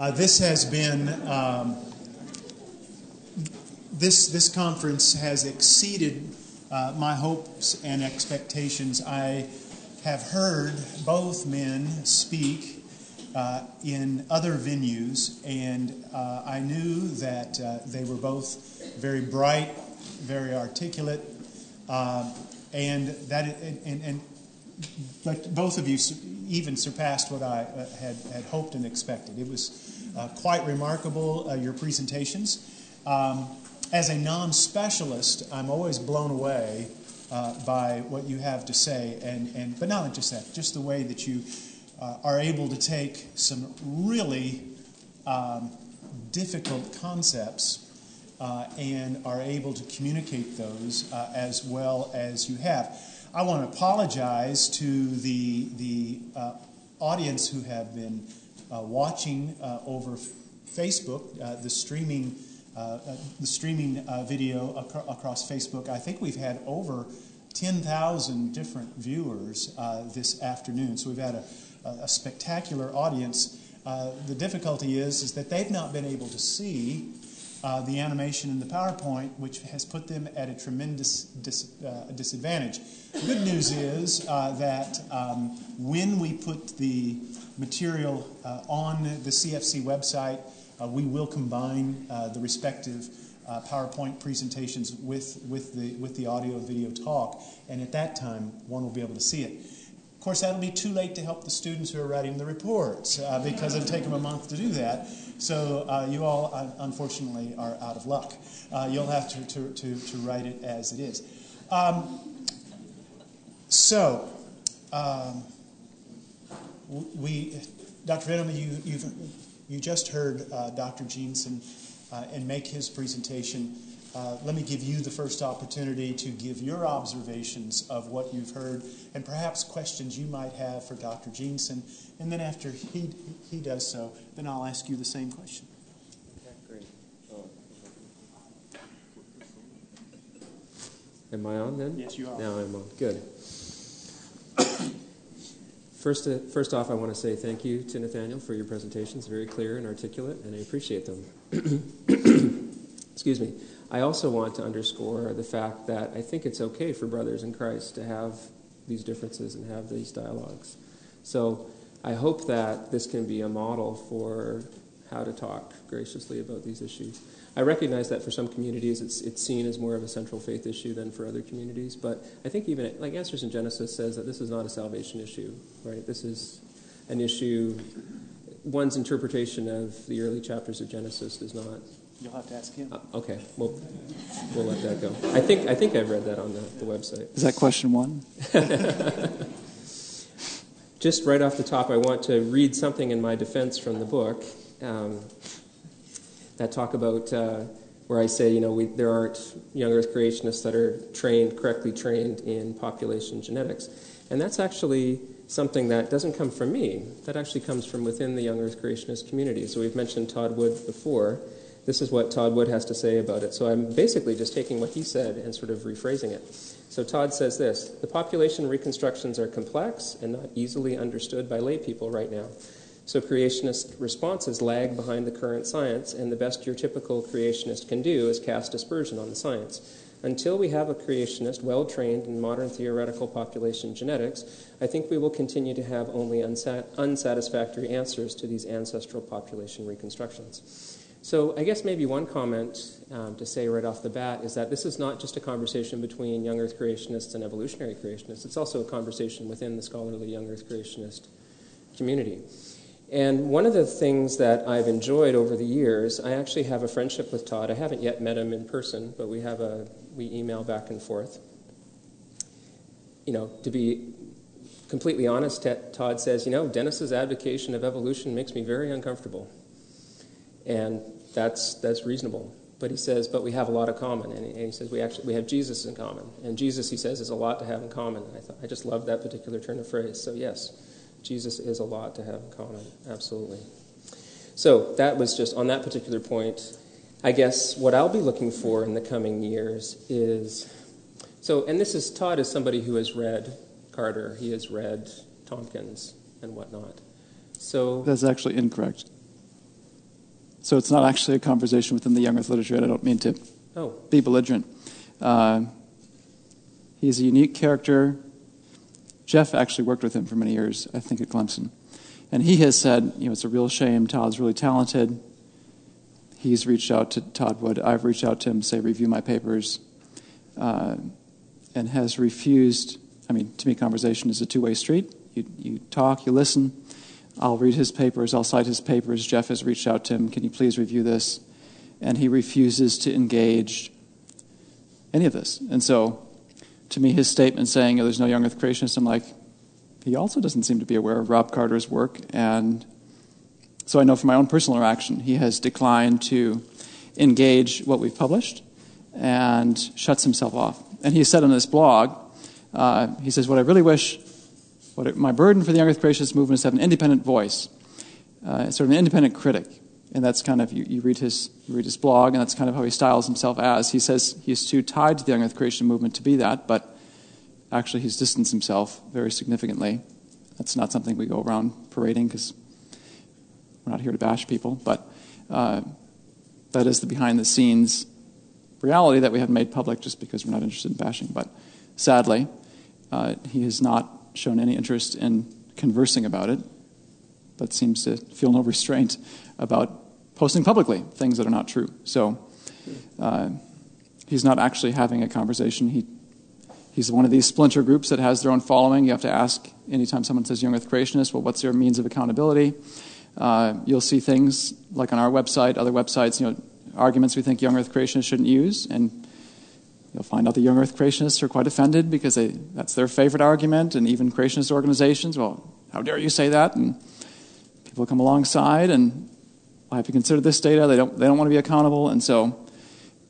Uh, this has been um, this this conference has exceeded uh, my hopes and expectations. I have heard both men speak uh, in other venues, and uh, I knew that uh, they were both very bright, very articulate, uh, and that and, and, and but both of you even surpassed what I uh, had, had hoped and expected. It was uh, quite remarkable, uh, your presentations. Um, as a non specialist, I'm always blown away uh, by what you have to say, and, and, but not just that, just the way that you uh, are able to take some really um, difficult concepts. And are able to communicate those as well as you have. I want to apologize to the, the uh, audience who have been uh, watching uh, over Facebook, uh, the streaming, uh, uh, the streaming video ac- across Facebook. I think we've had over 10,000 different viewers this afternoon, so we've had a, a spectacular audience. the difficulty is, is that they've not been able to see uh, the animation in the PowerPoint, which has put them at a tremendous dis, uh, disadvantage. The good news is uh, that um, when we put the material uh, on the CFC website, uh, we will combine uh, the respective PowerPoint presentations with, with, the, with the audio video talk, and at that time, one will be able to see it. Of course, that'll be too late to help the students who are writing the reports because it'll take them a month to do that. So uh, you all, uh, unfortunately, are out of luck. Uh, you'll have to, to, to, to, write it as it is. Um, so, um, we, Dr. Venema, you, you've, you just heard uh, Dr. Jeanson uh, and make his presentation. Uh, let me give you the first opportunity to give your observations of what you've heard and perhaps questions you might have for Dr. Jeanson. And then after he, he does so, then I'll ask you the same question. Okay, great. Am I on then? Yes, you are. Now I'm on. Good. First, uh, first off, I want to say thank you to Nathaniel for your presentations. Very clear and articulate, and I appreciate them. Excuse me. I also want to underscore the fact that I think it's okay for brothers in Christ to have these differences and have these dialogues. So I hope that this can be a model for how to talk graciously about these issues. I recognize that for some communities it's, it's seen as more of a central faith issue than for other communities, but I think even, like Answers in Genesis says that this is not a salvation issue, right? This is an issue, one's interpretation of the early chapters of Genesis does not. You'll have to ask him. Uh, okay, we'll, we'll let that go. I think, I think I've read that on the, the website. Is that question one? Just right off the top, I want to read something in my defense from the book um, that talk about uh, where I say, you know, we, there aren't young Earth creationists that are trained, correctly trained in population genetics. And that's actually something that doesn't come from me. That actually comes from within the young Earth creationist community. So we've mentioned Todd Wood before. This is what Todd Wood has to say about it. So I'm basically just taking what he said and sort of rephrasing it. So Todd says this The population reconstructions are complex and not easily understood by lay people right now. So creationist responses lag behind the current science, and the best your typical creationist can do is cast aspersion on the science. Until we have a creationist well trained in modern theoretical population genetics, I think we will continue to have only unsat- unsatisfactory answers to these ancestral population reconstructions. So, I guess maybe one comment um, to say right off the bat is that this is not just a conversation between young Earth creationists and evolutionary creationists, it's also a conversation within the scholarly young Earth creationist community. And one of the things that I've enjoyed over the years, I actually have a friendship with Todd. I haven't yet met him in person, but we have a we email back and forth. You know, to be completely honest, Todd says, you know, Dennis's advocacy of evolution makes me very uncomfortable. And that's, that's reasonable. But he says, but we have a lot of common. And he, says, we actually we have Jesus in common. And Jesus, he says, is a lot to have in common. I, thought, I just love that particular turn of phrase. So, yes, Jesus is a lot to have in common. Absolutely. So, that was just on that particular point. I guess what I'll be looking for in the coming years is so, and this is Todd is somebody who has read Carter, he has read Tomkins and whatnot. So that's actually incorrect. So it's not actually a conversation within the young earth literature, and I don't mean to Oh, be belligerent. Uh, he's a unique character. Jeff actually worked with him for many years, I think, at Clemson. And he has said, you know, it's a real shame. Todd's really talented. He's reached out to Todd Wood. I've reached out to him, say, review my papers, uh, and has refused. I mean, to me, conversation is a two way street. You, you talk, you listen. I'll read his papers, I'll cite his papers. Jeff has reached out to him, can you please review this? And he refuses to engage any of this. And so, to me, his statement saying oh, there's no young earth creationists, I'm like, he also doesn't seem to be aware of Rob Carter's work. And so I know from my own personal interaction, he has declined to engage what we've published and shuts himself off. And he said on this blog, uh, he says, What I really wish what my burden for the Young Earth Creationist movement is to have an independent voice, uh, sort of an independent critic. And that's kind of, you, you, read his, you read his blog, and that's kind of how he styles himself as. He says he's too tied to the Young Earth Creation movement to be that, but actually he's distanced himself very significantly. That's not something we go around parading because we're not here to bash people, but uh, that is the behind the scenes reality that we haven't made public just because we're not interested in bashing. But sadly, uh, he has not shown any interest in conversing about it, but seems to feel no restraint about posting publicly things that are not true. So uh, he's not actually having a conversation. He he's one of these splinter groups that has their own following. You have to ask anytime someone says young earth creationist, well, what's their means of accountability? Uh, you'll see things like on our website, other websites, you know, arguments we think young earth creationists shouldn't use, and You'll find out the young earth creationists are quite offended because they, that's their favorite argument, and even creationist organizations, well, how dare you say that? And people come alongside and I have to consider this data. They don't, they don't want to be accountable, and so,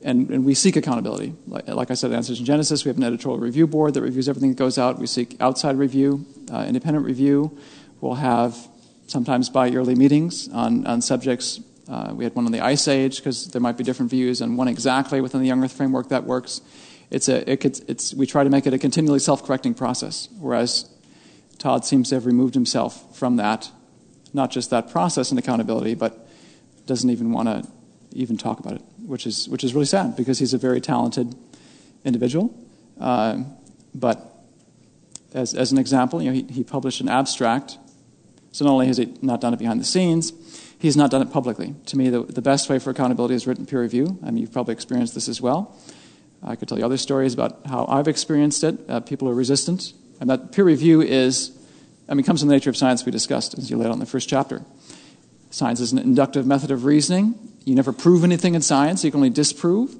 and, and we seek accountability. Like, like I said, Answers in Genesis, we have an editorial review board that reviews everything that goes out. We seek outside review, uh, independent review. We'll have sometimes bi yearly meetings on, on subjects uh, we had one on the Ice Age because there might be different views, and one exactly within the Young Earth framework that works. It's a, it, it's, we try to make it a continually self correcting process, whereas Todd seems to have removed himself from that, not just that process and accountability, but doesn't even want to even talk about it, which is, which is really sad because he's a very talented individual. Uh, but as, as an example, you know, he, he published an abstract. So not only has he not done it behind the scenes, He's not done it publicly. To me, the, the best way for accountability is written peer review. I mean, you've probably experienced this as well. I could tell you other stories about how I've experienced it. Uh, people are resistant. And that peer review is, I mean, comes from the nature of science we discussed, as you laid out in the first chapter. Science is an inductive method of reasoning. You never prove anything in science, you can only disprove.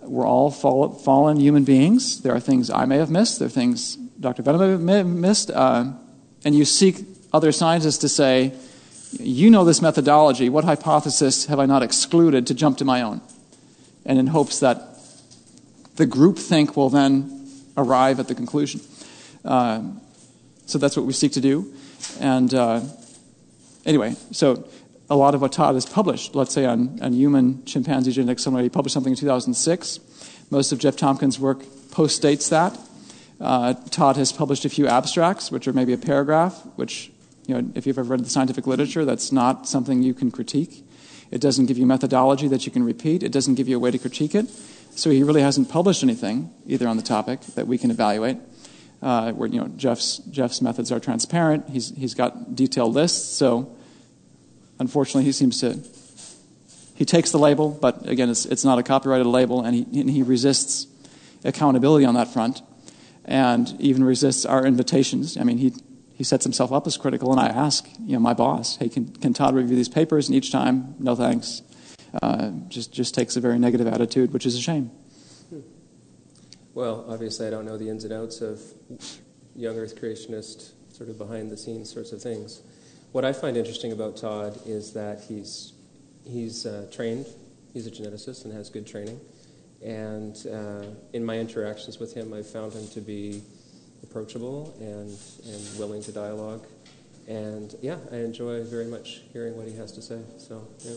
We're all fall, fallen human beings. There are things I may have missed, there are things Dr. Venema may have missed. Uh, and you seek other scientists to say, you know this methodology. What hypothesis have I not excluded to jump to my own? And in hopes that the group think will then arrive at the conclusion. Uh, so that's what we seek to do. And uh, anyway, so a lot of what Todd has published, let's say on, on human chimpanzee genetics, somebody published something in 2006. Most of Jeff Tomkins' work postdates that. Uh, Todd has published a few abstracts, which are maybe a paragraph, which you know, if you've ever read the scientific literature, that's not something you can critique. It doesn't give you methodology that you can repeat. It doesn't give you a way to critique it. So he really hasn't published anything either on the topic that we can evaluate. Uh, where you know Jeff's Jeff's methods are transparent. He's he's got detailed lists. So unfortunately, he seems to he takes the label, but again, it's it's not a copyrighted label, and he and he resists accountability on that front, and even resists our invitations. I mean, he he sets himself up as critical, and I ask, you know, my boss, hey, can, can Todd review these papers? And each time, no thanks. Uh, just just takes a very negative attitude, which is a shame. Well, obviously, I don't know the ins and outs of young Earth creationist sort of behind the scenes sorts of things. What I find interesting about Todd is that he's he's uh, trained. He's a geneticist and has good training. And uh, in my interactions with him, I've found him to be approachable and, and willing to dialogue. And yeah, I enjoy very much hearing what he has to say. So, yeah.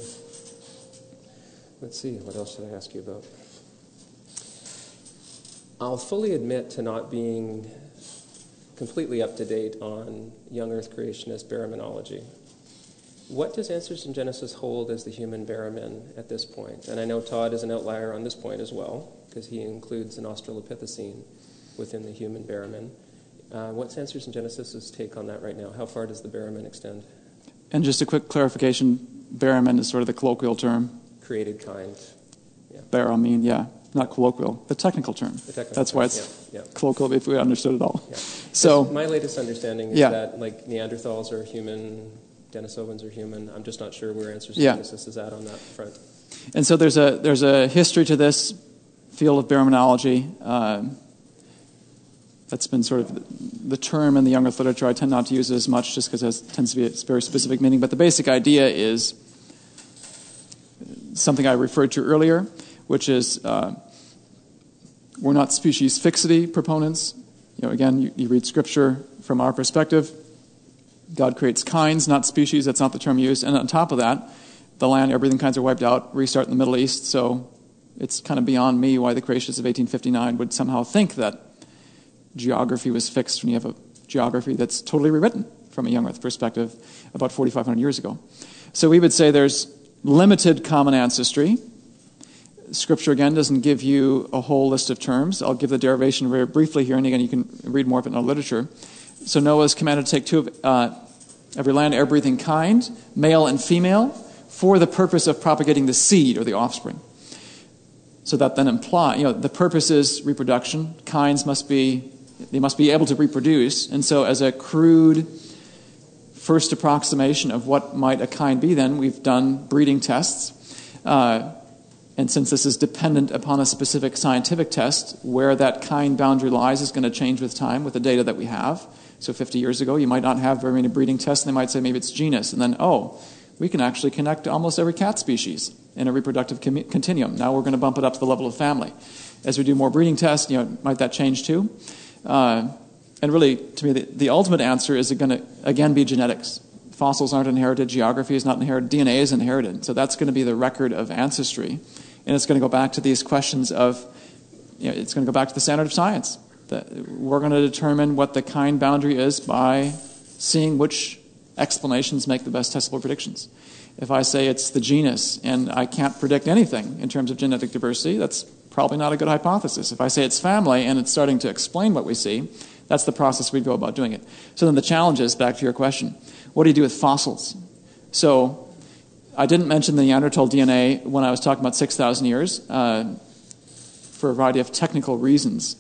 Let's see, what else should I ask you about? I'll fully admit to not being completely up to date on young earth creationist baraminology. What does Answers in Genesis hold as the human baramin at this point? And I know Todd is an outlier on this point as well, because he includes an Australopithecine within the human baramin. Uh, what's Answers in Genesis' take on that right now? How far does the baramin extend? And just a quick clarification baramin is sort of the colloquial term. Created kind. Yeah. Barrow yeah. Not colloquial, the technical term. The technical That's term, why it's yeah, yeah. colloquial if we understood it all. Yeah. So my latest understanding is that like Neanderthals are human, Denisovans are human. I'm just not sure where Answers in Genesis is at on that front. And so there's a there's a history to this field of baraminology. Um, that's been sort of the term in the young earth literature. I tend not to use it as much just because it tends to be a very specific meaning. But the basic idea is something I referred to earlier, which is uh, we're not species fixity proponents. You know, again, you, you read scripture from our perspective. God creates kinds, not species. That's not the term used. And on top of that, the land, everything kinds are wiped out, restart in the Middle East. So it's kind of beyond me why the creationists of 1859 would somehow think that geography was fixed when you have a geography that's totally rewritten from a young earth perspective about 4,500 years ago. So we would say there's limited common ancestry. Scripture, again, doesn't give you a whole list of terms. I'll give the derivation very briefly here, and again, you can read more of it in the literature. So Noah is commanded to take two of uh, every land, air breathing kind, male and female, for the purpose of propagating the seed or the offspring. So that then implies you know, the purpose is reproduction. Kinds must be, they must be able to reproduce. And so, as a crude first approximation of what might a kind be, then we've done breeding tests. Uh, and since this is dependent upon a specific scientific test, where that kind boundary lies is going to change with time with the data that we have. So 50 years ago, you might not have very many breeding tests, and they might say maybe it's genus. And then, oh, we can actually connect almost every cat species in a reproductive com- continuum. Now we're going to bump it up to the level of family. As we do more breeding tests, you know, might that change too? Uh, and really, to me, the, the ultimate answer is going to, again, be genetics. Fossils aren't inherited, geography is not inherited, DNA is inherited. So that's going to be the record of ancestry. And it's going to go back to these questions of, you know, it's going to go back to the standard of science. That we're going to determine what the kind boundary is by seeing which explanations make the best testable predictions. If I say it's the genus and I can't predict anything in terms of genetic diversity, that's probably not a good hypothesis. If I say it's family and it's starting to explain what we see, that's the process we'd go about doing it. So then the challenge is back to your question what do you do with fossils? So I didn't mention the Neanderthal DNA when I was talking about 6,000 years uh, for a variety of technical reasons.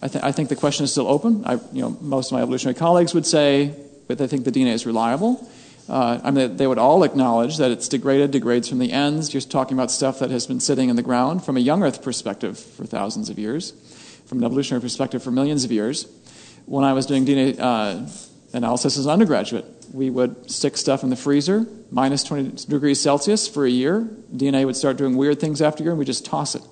I, th- I, think the question is still open. I, you know, most of my evolutionary colleagues would say that they think the DNA is reliable. Uh, I mean, they would all acknowledge that it's degraded, degrades from the ends. You're talking about stuff that has been sitting in the ground from a young Earth perspective for thousands of years, from an evolutionary perspective for millions of years. When I was doing DNA uh, analysis as an undergraduate, we would stick stuff in the freezer, minus 20 degrees Celsius for a year. DNA would start doing weird things after a year, and we just toss it.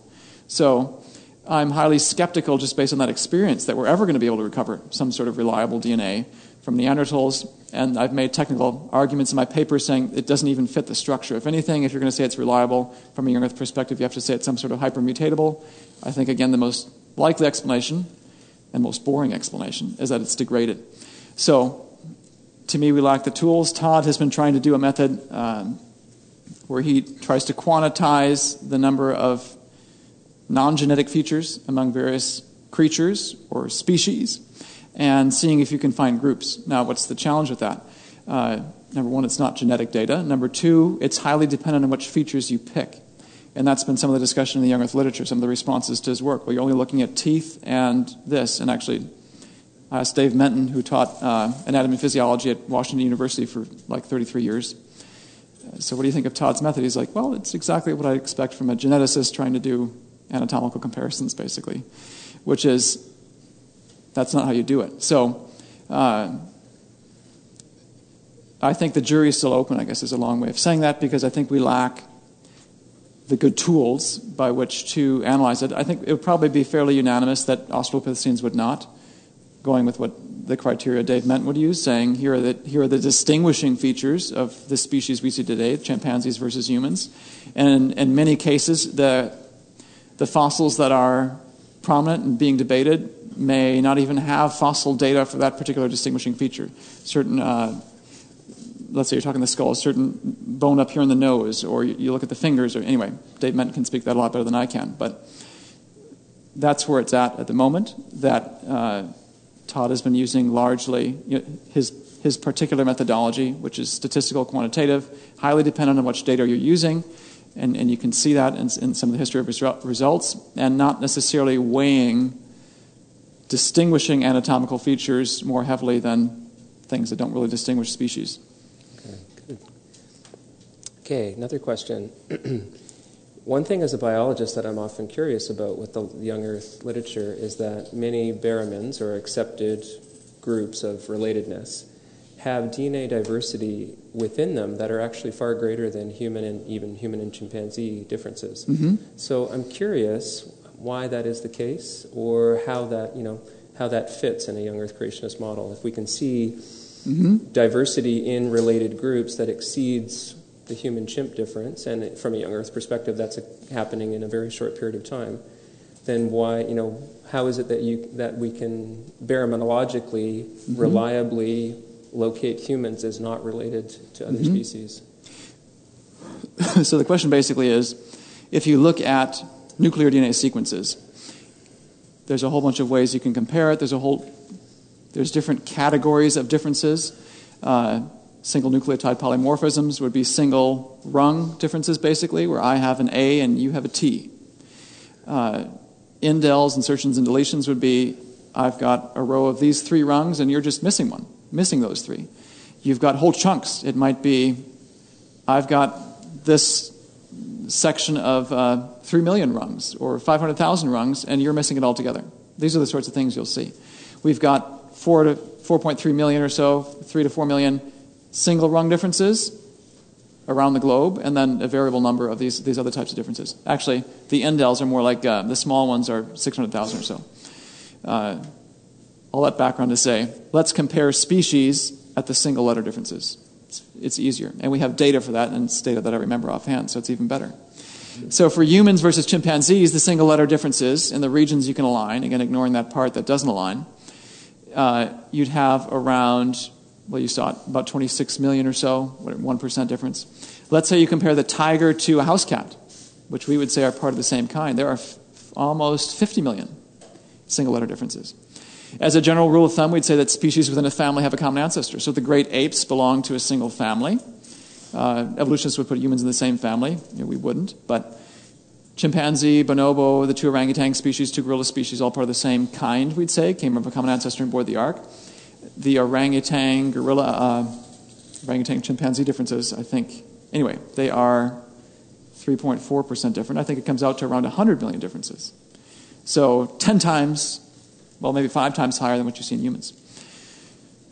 So I'm highly skeptical, just based on that experience, that we're ever going to be able to recover some sort of reliable DNA from Neanderthals, and I've made technical arguments in my paper saying it doesn't even fit the structure. If anything, if you're going to say it's reliable from a young Earth perspective, you have to say it's some sort of hypermutatable. I think, again, the most likely explanation and most boring explanation is that it's degraded. So, to me, we lack the tools. Todd has been trying to do a method um, where he tries to quantize the number of non genetic features among various creatures or species and seeing if you can find groups. Now, what's the challenge with that? Uh, number one, it's not genetic data. Number two, it's highly dependent on which features you pick. And that's been some of the discussion in the young earth literature, some of the responses to his work. Well, you're only looking at teeth and this. And actually, I asked Dave Menton, who taught uh, anatomy and physiology at Washington University for like 33 years. So, what do you think of Todd's method? He's like, well, it's exactly what I'd expect from a geneticist trying to do anatomical comparisons, basically, which is that's not how you do it. So, uh, I think the jury is still open, I guess, is a long way of saying that because I think we lack the good tools by which to analyze it. I think it would probably be fairly unanimous that Australopithecines would not, going with what the criteria Dave Menton would use, saying here are the, here are the distinguishing features of the species we see today, chimpanzees versus humans. And in, in many cases, the, the fossils that are prominent and being debated may not even have fossil data for that particular distinguishing feature. Certain uh, let's say you're talking the skull, a certain bone up here in the nose, or you, you look at the fingers, or anyway, Dave Ment can speak that a lot better than I can. But that's where it's at at the moment. That uh, Todd has been using largely you know, his his particular methodology, which is statistical quantitative, highly dependent on which data you're using, and, and you can see that in, in some of the history of resu- results, and not necessarily weighing, distinguishing anatomical features more heavily than things that don't really distinguish species. Okay. Okay, another question. One thing as a biologist that I'm often curious about with the young Earth literature is that many baramins, or accepted groups of relatedness, have DNA diversity within them that are actually far greater than human and even human and chimpanzee differences. Mm-hmm. So I'm curious why that is the case, or how that you know how that fits in a young Earth creationist model. If we can see Mm-hmm. diversity in related groups that exceeds the human chimp difference, and from a young Earth perspective, that's a, happening in a very short period of time. Then why, you know, how is it that you that we can baraminologically Mm-hmm. reliably locate humans as not related to other Mhm. species? so the question basically is if you look at nuclear DNA sequences, there's a whole bunch of ways you can compare it. There's a whole there's different categories of differences. Uh, single nucleotide polymorphisms would be single rung differences, basically, where I have an A and you have a T. Uh, indels, insertions, and deletions would be I've got a row of these three rungs and you're just missing one, missing those three. You've got whole chunks. It might be I've got this section of uh, 3 million rungs or 500,000 rungs, and you're missing it altogether. These are the sorts of things you'll see. We've got 4 to 4.3 million or so, 3 to 4 million single rung differences around the globe, and then a variable number of these, these other types of differences. Actually, the indels are more like uh, the small ones are 600,000 or so. Uh, all that background to say, let's compare species at the single letter differences. It's, it's easier. And we have data for that, and it's data that I remember offhand, so it's even better. So for humans versus chimpanzees, the single letter differences in the regions you can align, again, ignoring that part that doesn't align, uh, you'd have around, well, you saw it, about 26 million or so, 1% difference. Let's say you compare the tiger to a house cat, which we would say are part of the same kind. There are f- almost 50 million single letter differences. As a general rule of thumb, we'd say that species within a family have a common ancestor. So the great apes belong to a single family. Uh, evolutionists would put humans in the same family. You know, we wouldn't. But chimpanzee, bonobo, the two orangutan species, two gorilla species, all part of the same kind, we'd say, came from a common ancestor on board the ark. The orangutan, gorilla, uh, orangutan, chimpanzee differences, I think, anyway, they are 3.4% different. I think it comes out to around 100 million differences. So 10 times, well, maybe five times higher than what you see in humans.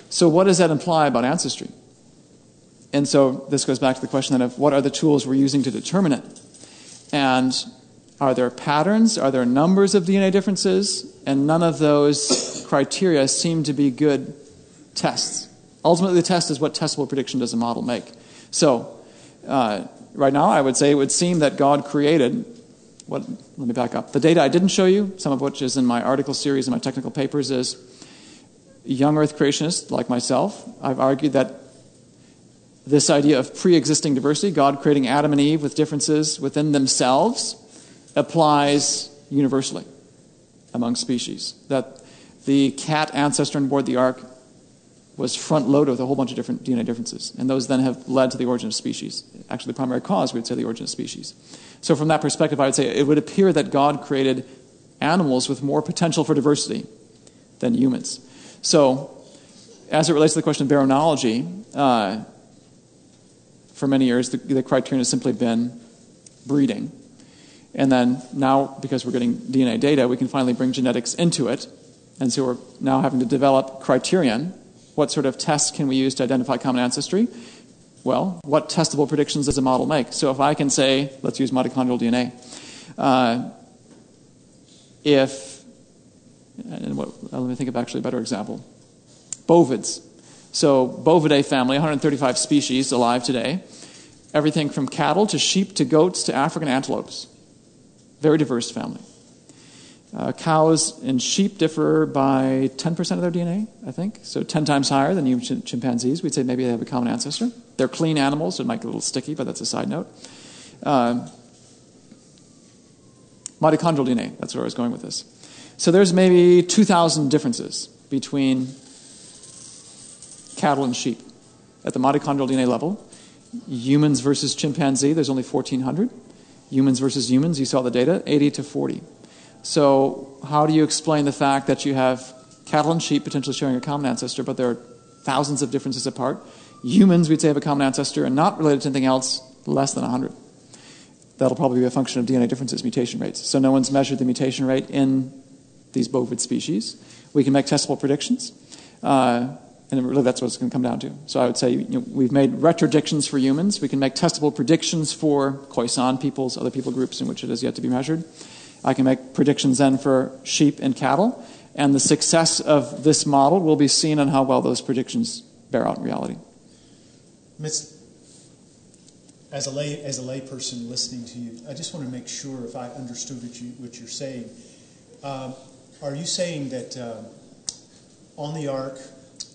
So, what does that imply about ancestry? And so, this goes back to the question then of what are the tools we're using to determine it? And are there patterns? Are there numbers of DNA differences? And none of those criteria seem to be good tests. Ultimately, the test is what testable prediction does a model make. So, uh, right now, I would say it would seem that God created what, let me back up. The data I didn't show you, some of which is in my article series and my technical papers, is young Earth creationists like myself. I've argued that this idea of pre existing diversity, God creating Adam and Eve with differences within themselves, applies universally among species. That the cat ancestor on board the ark was front loaded with a whole bunch of different DNA differences, and those then have led to the origin of species. Actually, the primary cause, we would say, the origin of species. So, from that perspective, I would say it would appear that God created animals with more potential for diversity than humans. So, as it relates to the question of baraminology, uh, for many years the, the criterion has simply been breeding. And then now, because we're getting DNA data, we can finally bring genetics into it. And so we're now having to develop criterion. What sort of tests can we use to identify common ancestry? Well, what testable predictions does a model make? So if I can say, let's use mitochondrial DNA, uh, if, and what, let me think of actually a better example. Bovids. So, Bovidae family, 135 species alive today. Everything from cattle to sheep to goats to African antelopes. Very diverse family. Uh, cows and sheep differ by 10% of their DNA, I think. So 10 times higher than human ch- chimpanzees. We'd say maybe they have a common ancestor. They're clean animals. It might get a little sticky, but that's a side note. Uh, mitochondrial DNA, that's where I was going with this. So there's maybe 2,000 differences between cattle and sheep at the mitochondrial DNA level. Humans versus chimpanzee, there's only 1,400. Humans versus humans, you saw the data, 80 to 40. So, how do you explain the fact that you have cattle and sheep potentially sharing a common ancestor, but there are thousands of differences apart? Humans, we'd say, have a common ancestor and not related to anything else, less than 100. That'll probably be a function of DNA differences, mutation rates. So, no one's measured the mutation rate in these bovid species. We can make testable predictions. Uh, and really, that's what it's going to come down to. So I would say you know, we've made retrodictions for humans. We can make testable predictions for Khoisan peoples, other people groups in which it has yet to be measured. I can make predictions then for sheep and cattle, and the success of this model will be seen on how well those predictions bear out in reality. As a lay as a layperson listening to you, I just want to make sure if I understood what you what you're saying. Um, are you saying that uh, on the ark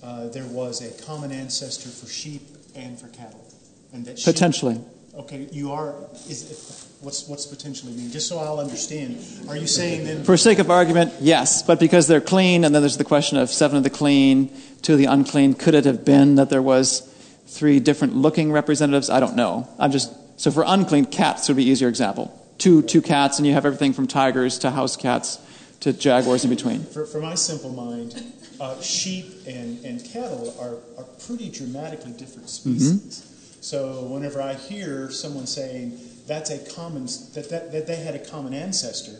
uh, there was a common ancestor for sheep and for cattle, and that sheep, potentially Okay, you are. Is what's what's potentially mean? Just so I'll understand. Are you saying then? For sake of argument, yes, but because they're clean, and then there's the question of seven of the clean, two of the unclean. Could it have been that there was three different looking representatives? I don't know. I'm just so for unclean cats would be easier example. Two two cats, and you have everything from tigers to house cats to jaguars in between. For, for my simple mind, uh, sheep and, and cattle are, are pretty dramatically different species. Mm-hmm. So whenever I hear someone saying that's a common that, that, that they had a common ancestor,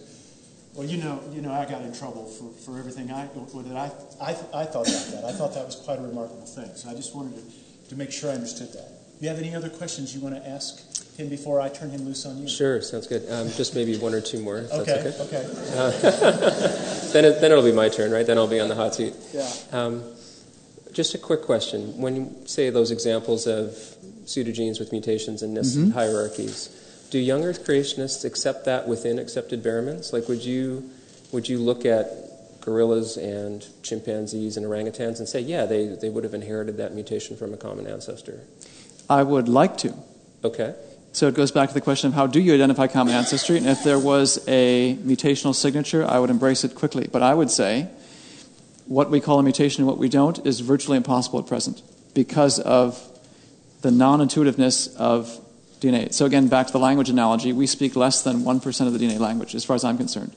well, you know, you know, I got in trouble for, for everything I that I, I, I thought about that. I thought that was quite a remarkable thing. So I just wanted to, to make sure I understood that. Do you have any other questions you want to ask him before I turn him loose on you? Sure, sounds good. Um, just maybe one or two more. okay, okay. okay. Uh, then, it, then it'll be my turn, right? Then I'll be on the hot seat. Yeah. Um, just a quick question. When you say those examples of pseudogenes with mutations in nested mm-hmm. hierarchies. Do young Earth creationists accept that within accepted baramins? Like, would you would you look at gorillas and chimpanzees and orangutans and say, yeah, they, they would have inherited that mutation from a common ancestor? I would like to. Okay. So it goes back to the question of how do you identify common ancestry? And if there was a mutational signature, I would embrace it quickly. But I would say what we call a mutation and what we don't is virtually impossible at present because of the non intuitiveness of DNA. So, again, back to the language analogy, we speak less than 1% of the DNA language, as far as I'm concerned.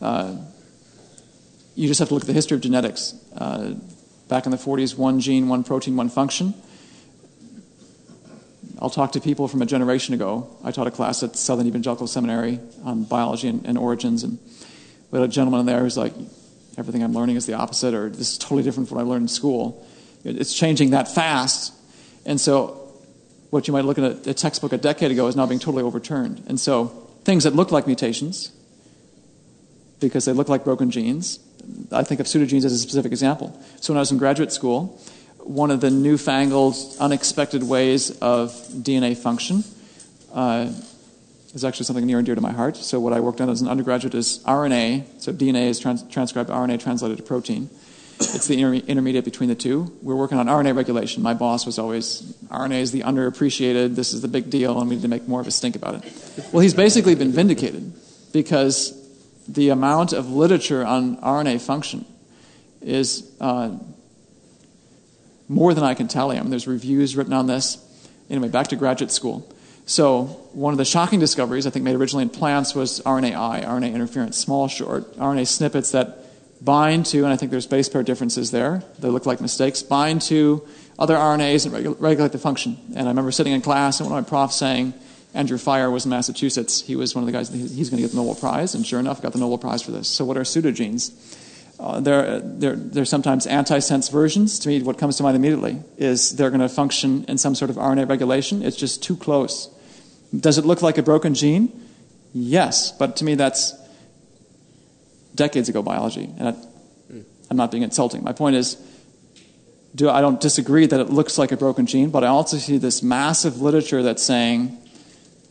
Uh, you just have to look at the history of genetics. Uh, back in the 40s, one gene, one protein, one function. I'll talk to people from a generation ago. I taught a class at Southern Evangelical Seminary on biology and, and origins, and we had a gentleman in there who's like, everything I'm learning is the opposite, or this is totally different from what I learned in school. It's changing that fast and so what you might look at a, textbook a decade ago is now being totally overturned. And so things that look like mutations, because they look like broken genes, I think of pseudogenes as a specific example. So when I was in graduate school, one of the newfangled, unexpected ways of DNA function uh, is actually something near and dear to my heart. So what I worked on as an undergraduate is RNA. So DNA is trans- transcribed RNA translated to protein. It's the inter- intermediate between the two. We're working on RNA regulation. My boss was always, RNA is the underappreciated, this is the big deal, and we need to make more of a stink about it. Well, he's basically been vindicated because the amount of literature on RNA function is uh, more than I can tell you. I mean, there's reviews written on this. Anyway, back to graduate school. So, one of the shocking discoveries, I think made originally in plants, was RNAi, RNA interference, small, short RNA snippets that bind to, and I think there's base pair differences there, they look like mistakes, bind to other RNAs and regu- regulate the function. And I remember sitting in class and one of my profs saying, Andrew Fire was in Massachusetts. He was one of the guys, he's going to get the Nobel Prize, and sure enough, got the Nobel Prize for this. So, what are pseudogenes? Uh, they're, they're, they're sometimes antisense versions. To me, what comes to mind immediately is they're going to function in some sort of RNA regulation. It's just too close. Does it look like a broken gene? Yes, but to me, that's decades ago biology. And I, I'm not being insulting. My point is, do, I don't disagree that it looks like a broken gene, but I also see this massive literature that's saying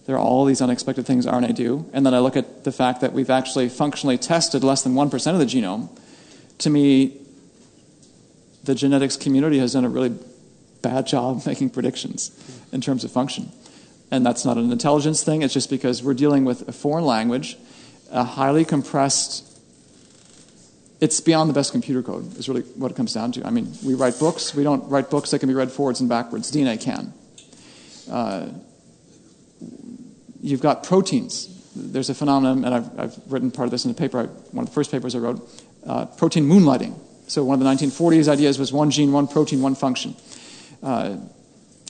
there are all these unexpected things RNA do. And then I look at the fact that we've actually functionally tested less than 1% of the genome. To me, the genetics community has done a really bad job making predictions in terms of function. And that's not an intelligence thing, it's just because we're dealing with a foreign language, a highly compressed it's beyond the best computer code is really what it comes down to. I mean we write books we don't write books that can be read forwards and backwards. Dna can. Uh, you've got proteins. There's a phenomenon and I've, I've, written part of this in the paper. I, one of the first papers i wrote uh, protein moonlighting so one of the 1940s ideas was one gene one protein one function uh,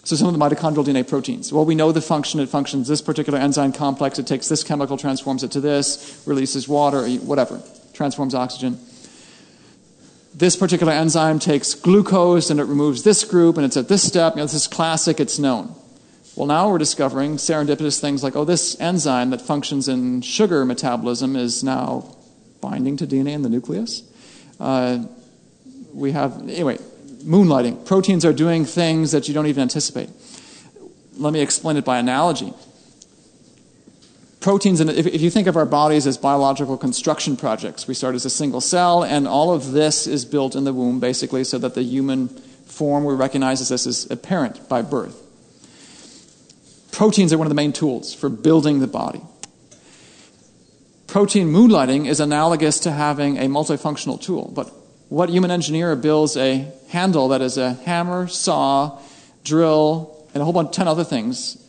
so some of the mitochondrial DNA proteins. Well, we know the function. It functions this particular enzyme complex. It takes this chemical, transforms it to this, releases water, whatever, transforms oxygen. This particular enzyme takes glucose and it removes this group, and it's at this step. You know, this is classic. It's known. Well, now we're discovering serendipitous things like, oh, this enzyme that functions in sugar metabolism is now binding to DNA in the nucleus. Uh, we have, anyway, moonlighting. Proteins are doing things that you don't even anticipate. Let me explain it by analogy. Proteins, and if, if you think of our bodies as biological construction projects, we start as a single cell, and all of this is built in the womb, basically, so that the human form we recognize as this is apparent by birth. Proteins are one of the main tools for building the body. Protein moonlighting is analogous to having a multifunctional tool, but what human engineer builds a handle that is a hammer, saw, drill, and a whole bunch, of ten other things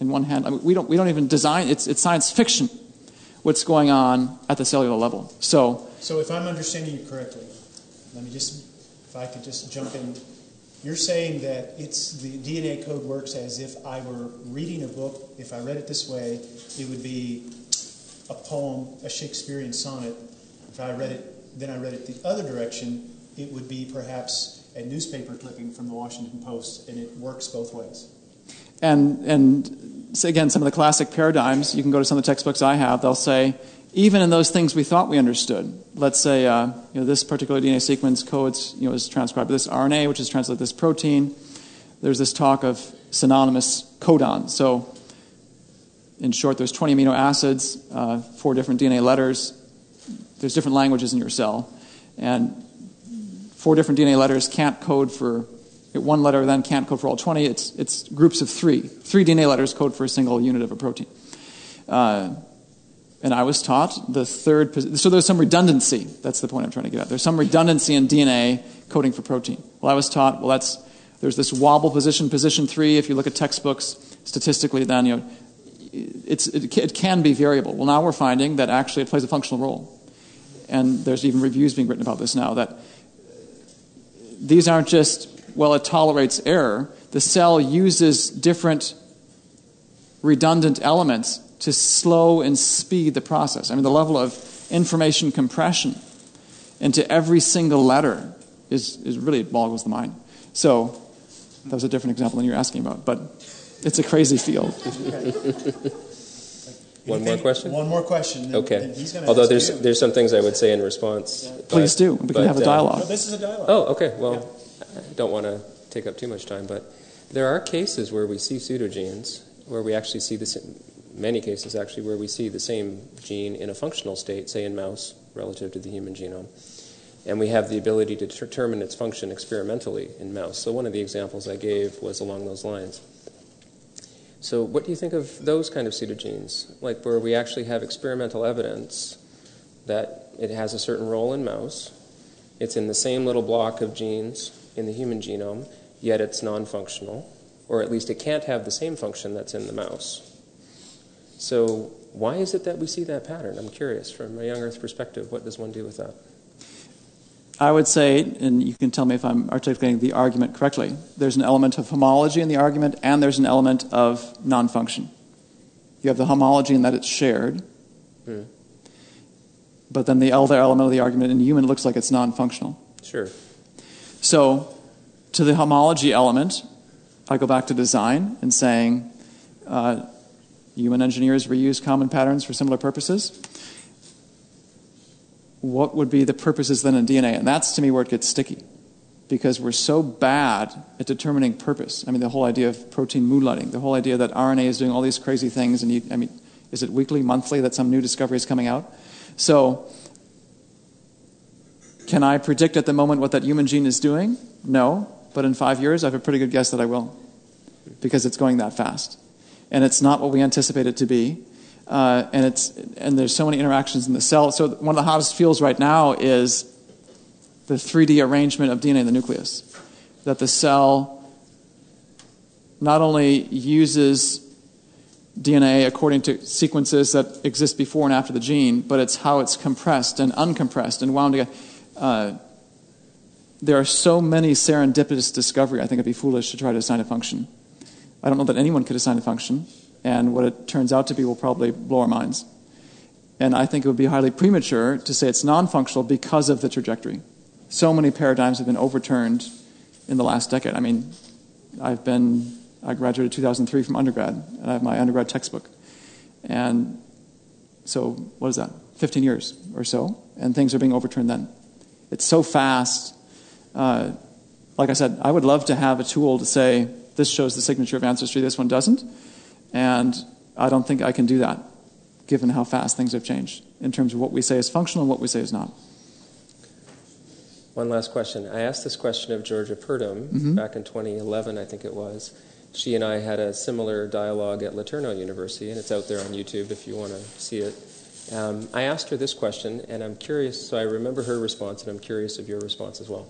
in one hand. I mean, we don't we don't even design. It's it's science fiction. What's going on at the cellular level? So. So if I'm understanding you correctly, let me just, if I could just jump in. You're saying that it's the DNA code works as if I were reading a book. If I read it this way, it would be a poem, a Shakespearean sonnet. If I read it then I read it the other direction, it would be perhaps a newspaper clipping from the Washington Post, and it works both ways. And, and so again, some of the classic paradigms, you can go to some of the textbooks I have, they'll say, even in those things we thought we understood, let's say uh, you know, this particular DNA sequence codes, you know, is transcribed this RNA, which is translated this protein. There's this talk of synonymous codons. So, in short, there's 20 amino acids, uh, four different DNA letters there's different languages in your cell, and four different DNA letters can't code for one letter, then can't code for all 20. It's, it's groups of three. Three DNA letters code for a single unit of a protein. Uh, and I was taught the third, so there's some redundancy. That's the point I'm trying to get at. There's some redundancy in DNA coding for protein. Well, I was taught, well, that's, there's this wobble position, position three. If you look at textbooks, statistically, then, you know, it, it can be variable. Well, now we're finding that actually it plays a functional role and there's even reviews being written about this now, that these aren't just, well, it tolerates error. The cell uses different redundant elements to slow and speed the process. I mean, the level of information compression into every single letter is, is really boggles the mind. So, that was a different example than you're asking about, but it's a crazy field. One more question? One more question. okay. Although there's, there's some things I would say in response. Yeah. But, Please do. We but, can have a uh, dialogue. no, this is a dialogue. Oh, okay. Well, yeah. I don't want to take up too much time, but there are cases where we see pseudogenes, where we actually see this, many cases actually, where we see the same gene in a functional state, say in mouse, relative to the human genome. And we have the ability to determine its function experimentally in mouse. So one of the examples I gave was along those lines. So, what do you think of those kind of pseudogenes, like where we actually have experimental evidence that it has a certain role in mouse, it's in the same little block of genes in the human genome, yet it's non functional, or at least it can't have the same function that's in the mouse? So, why is it that we see that pattern? I'm curious, from a young Earth perspective, what does one do with that? I would say, and you can tell me if I'm articulating the argument correctly, there's an element of homology in the argument, and there's an element of non function. You have the homology in that it's shared, mm. but then the other element of the argument in human looks like it's non functional. Sure. So, to the homology element, I go back to design and saying uh, human engineers reuse common patterns for similar purposes what would be the purposes then in DNA? And that's to me where it gets sticky. Because we're so bad at determining purpose. I mean, the whole idea of protein moonlighting, the whole idea that RNA is doing all these crazy things, and you, I mean, is it weekly, monthly that some new discovery is coming out? So, can I predict at the moment what that human gene is doing? No. but in five years, I have a pretty good guess that I will, because it's going that fast, and it's not what we anticipate it to be, uh, and it's and there's so many interactions in the cell. So one of the hottest fields right now is the 3D arrangement of DNA in the nucleus, that the cell not only uses DNA according to sequences that exist before and after the gene, but it's how it's compressed and uncompressed and wound together. Uh, there are so many serendipitous discovery. I think it'd be foolish to try to assign a function. I don't know that anyone could assign a function, and what it turns out to be will probably blow our minds. And I think it would be highly premature to say it's non-functional because of the trajectory. So many paradigms have been overturned in the last decade. I mean, I've been I graduated 2003 from undergrad, and I have my undergrad textbook. And so, what is that? 15 years or so, and things are being overturned then. It's so fast. Uh, like I said, I would love to have a tool to say, this shows the signature of ancestry, this one doesn't. And I don't think I can do that, given how fast things have changed in terms of what we say is functional and what we say is not. One last question. I asked this question of Georgia Purdom mm-hmm. back in 2011, I think it was she and I had a similar dialogue at LeTourneau University, and it's out there on YouTube if you want to see it. Um, I asked her this question, and I'm curious, so I remember her response, and I'm curious of your response as well.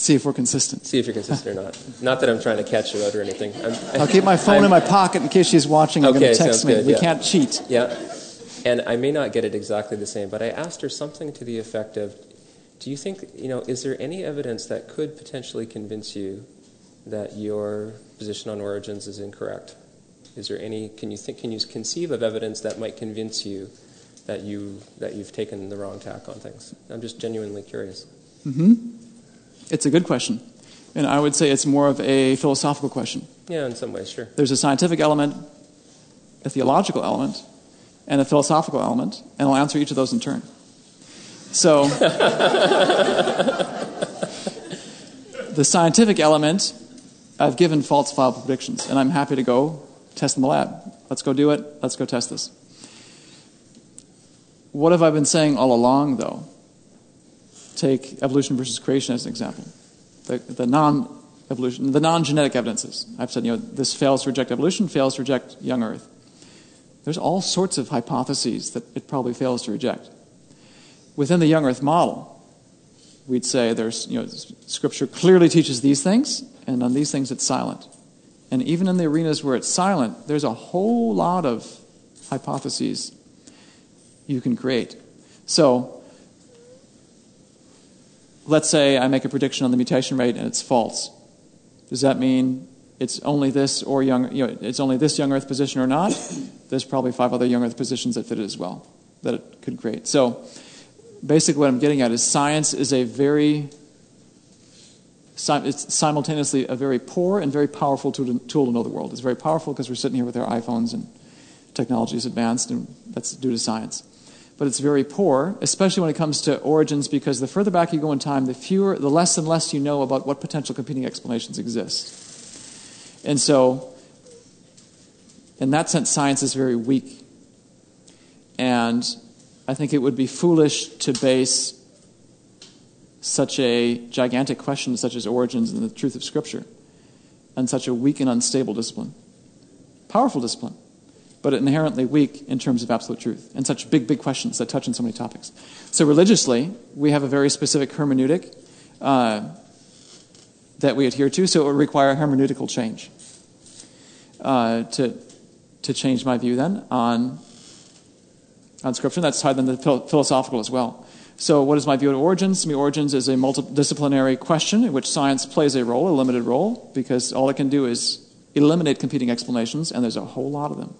See if we're consistent. See if you're consistent or not. Not that I'm trying to catch you out or anything. i will keep my phone I'm, in my pocket in case she's watching and okay, going to text me. Good, we yeah. can't cheat. Yeah. And I may not get it exactly the same, but I asked her something to the effect of Do you think, you know, is there any evidence that could potentially convince you that your position on origins is incorrect? Is there any? Can you think? Can you conceive of evidence that might convince you that you that you've taken the wrong tack on things? I'm just genuinely curious. Hmm. It's a good question, and I would say it's more of a philosophical question. Yeah, in some ways, sure. There's a scientific element, a theological element, and a philosophical element, and I'll answer each of those in turn. So, the scientific element I've given falsifiable predictions, and I'm happy to go test in the lab. Let's go do it. Let's go test this. What have I been saying all along, though? Take evolution versus creation as an example. The, the non evolution, the non genetic evidences. I've said, you know, this fails to reject evolution, fails to reject young Earth. There's all sorts of hypotheses that it probably fails to reject. Within the young Earth model, we'd say there's, you know, Scripture clearly teaches these things, and on these things it's silent. And even in the arenas where it's silent, there's a whole lot of hypotheses you can create. So, let's say I make a prediction on the mutation rate and it's false. Does that mean it's only this or young, you know, it's only this young Earth position or not? There's probably five other young Earth positions that fit it as well that it could create. So, basically, what I'm getting at is science is a very it's simultaneously a very poor and very powerful tool to know the world. It's very powerful because we're sitting here with our iPhones and technology is advanced, and that's due to science. But it's very poor, especially when it comes to origins, because the further back you go in time, the fewer, the less and less you know about what potential competing explanations exist. And so, in that sense, science is very weak. And I think it would be foolish to base such a gigantic question such as origins and the truth of Scripture on such a weak and unstable discipline. Powerful discipline, but inherently weak in terms of absolute truth, and such big, big questions that touch on so many topics. So, religiously, we have a very specific hermeneutic uh, that we adhere to, so it would require hermeneutical change uh, to, to change my view then on, on Scripture. That's tied then to philosophical as well. So, what is my view of origins? My origins is a multidisciplinary question in which science plays a role, a limited role, because all it can do is eliminate competing explanations, and there's a whole lot of them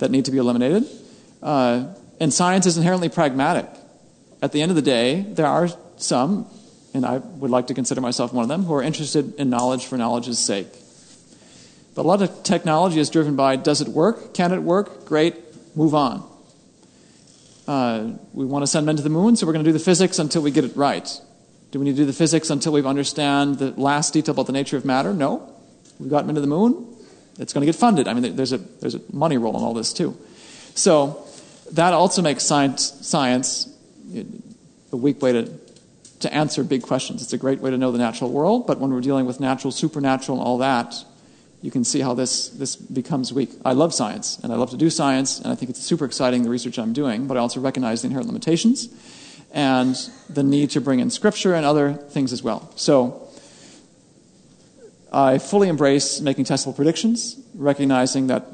that need to be eliminated. Uh, and science is inherently pragmatic. At the end of the day, there are some, and I would like to consider myself one of them, who are interested in knowledge for knowledge's sake. But a lot of technology is driven by does it work? Can it work? Great, move on. Uh, we want to send men to the moon, so we're going to do the physics until we get it right. Do we need to do the physics until we understand the last detail about the nature of matter? No. We've got men to the moon. It's going to get funded. I mean, there's a, there's a money role in all this, too. So that also makes science, science a weak way to to answer big questions. It's a great way to know the natural world, but when we're dealing with natural, supernatural, and all that, you can see how this, this becomes weak. I love science, and I love to do science, and I think it's super exciting, the research I'm doing, but I also recognize the inherent limitations and the need to bring in scripture and other things as well. So I fully embrace making testable predictions, recognizing that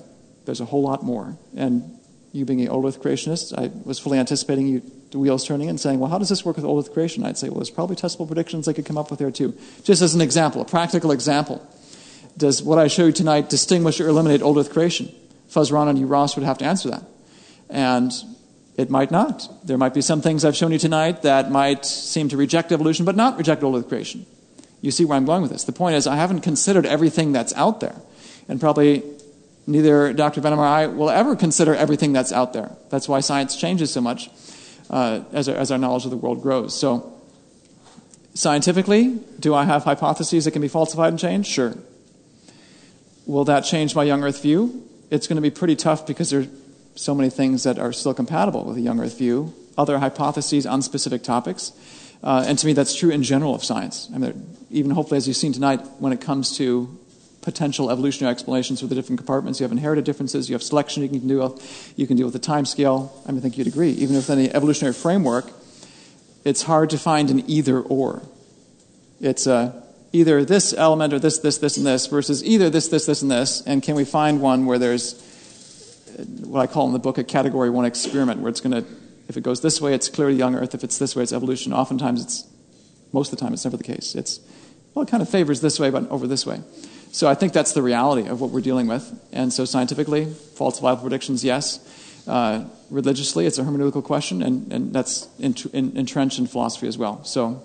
there's a whole lot more. And you being an old earth creationist, I was fully anticipating you the wheels turning and saying, well, how does this work with old earth creation? I'd say, well, there's probably testable predictions I could come up with there too. Just as an example, a practical example. Does what I show you tonight distinguish or eliminate old earth creation? Fuzz Rana and Hugh Ross, would have to answer that. And it might not. There might be some things I've shown you tonight that might seem to reject evolution, but not reject old earth creation. You see where I'm going with this. The point is, I haven't considered everything that's out there. And probably neither Dr. Venema or I will ever consider everything that's out there. That's why science changes so much uh, as, our, as our knowledge of the world grows. So, scientifically, do I have hypotheses that can be falsified and changed? Sure. Will that change my young Earth view? It's going to be pretty tough because there are so many things that are still compatible with a young Earth view, other hypotheses on specific topics. Uh, and to me, that's true in general of science. I mean, even hopefully, as you've seen tonight, when it comes to potential evolutionary explanations for the different compartments, you have inherited differences, you have selection you can do, you can deal with the time scale. I, mean, I think you'd agree. Even within the evolutionary framework, it's hard to find an either or. It's uh, either this element or this, this, this, and this versus either this, this, this, and this. And can we find one where there's uh, what I call in the book a category one experiment, where it's going to if it goes this way, it's clearly young Earth. If it's this way, it's evolution. Oftentimes, it's most of the time, it's never the case. It's well, it kind of favors this way, but over this way. So I think that's the reality of what we're dealing with. And so scientifically, falsifiable predictions, yes. Uh, religiously, it's a hermeneutical question, and, and that's entrenched in philosophy as well. So.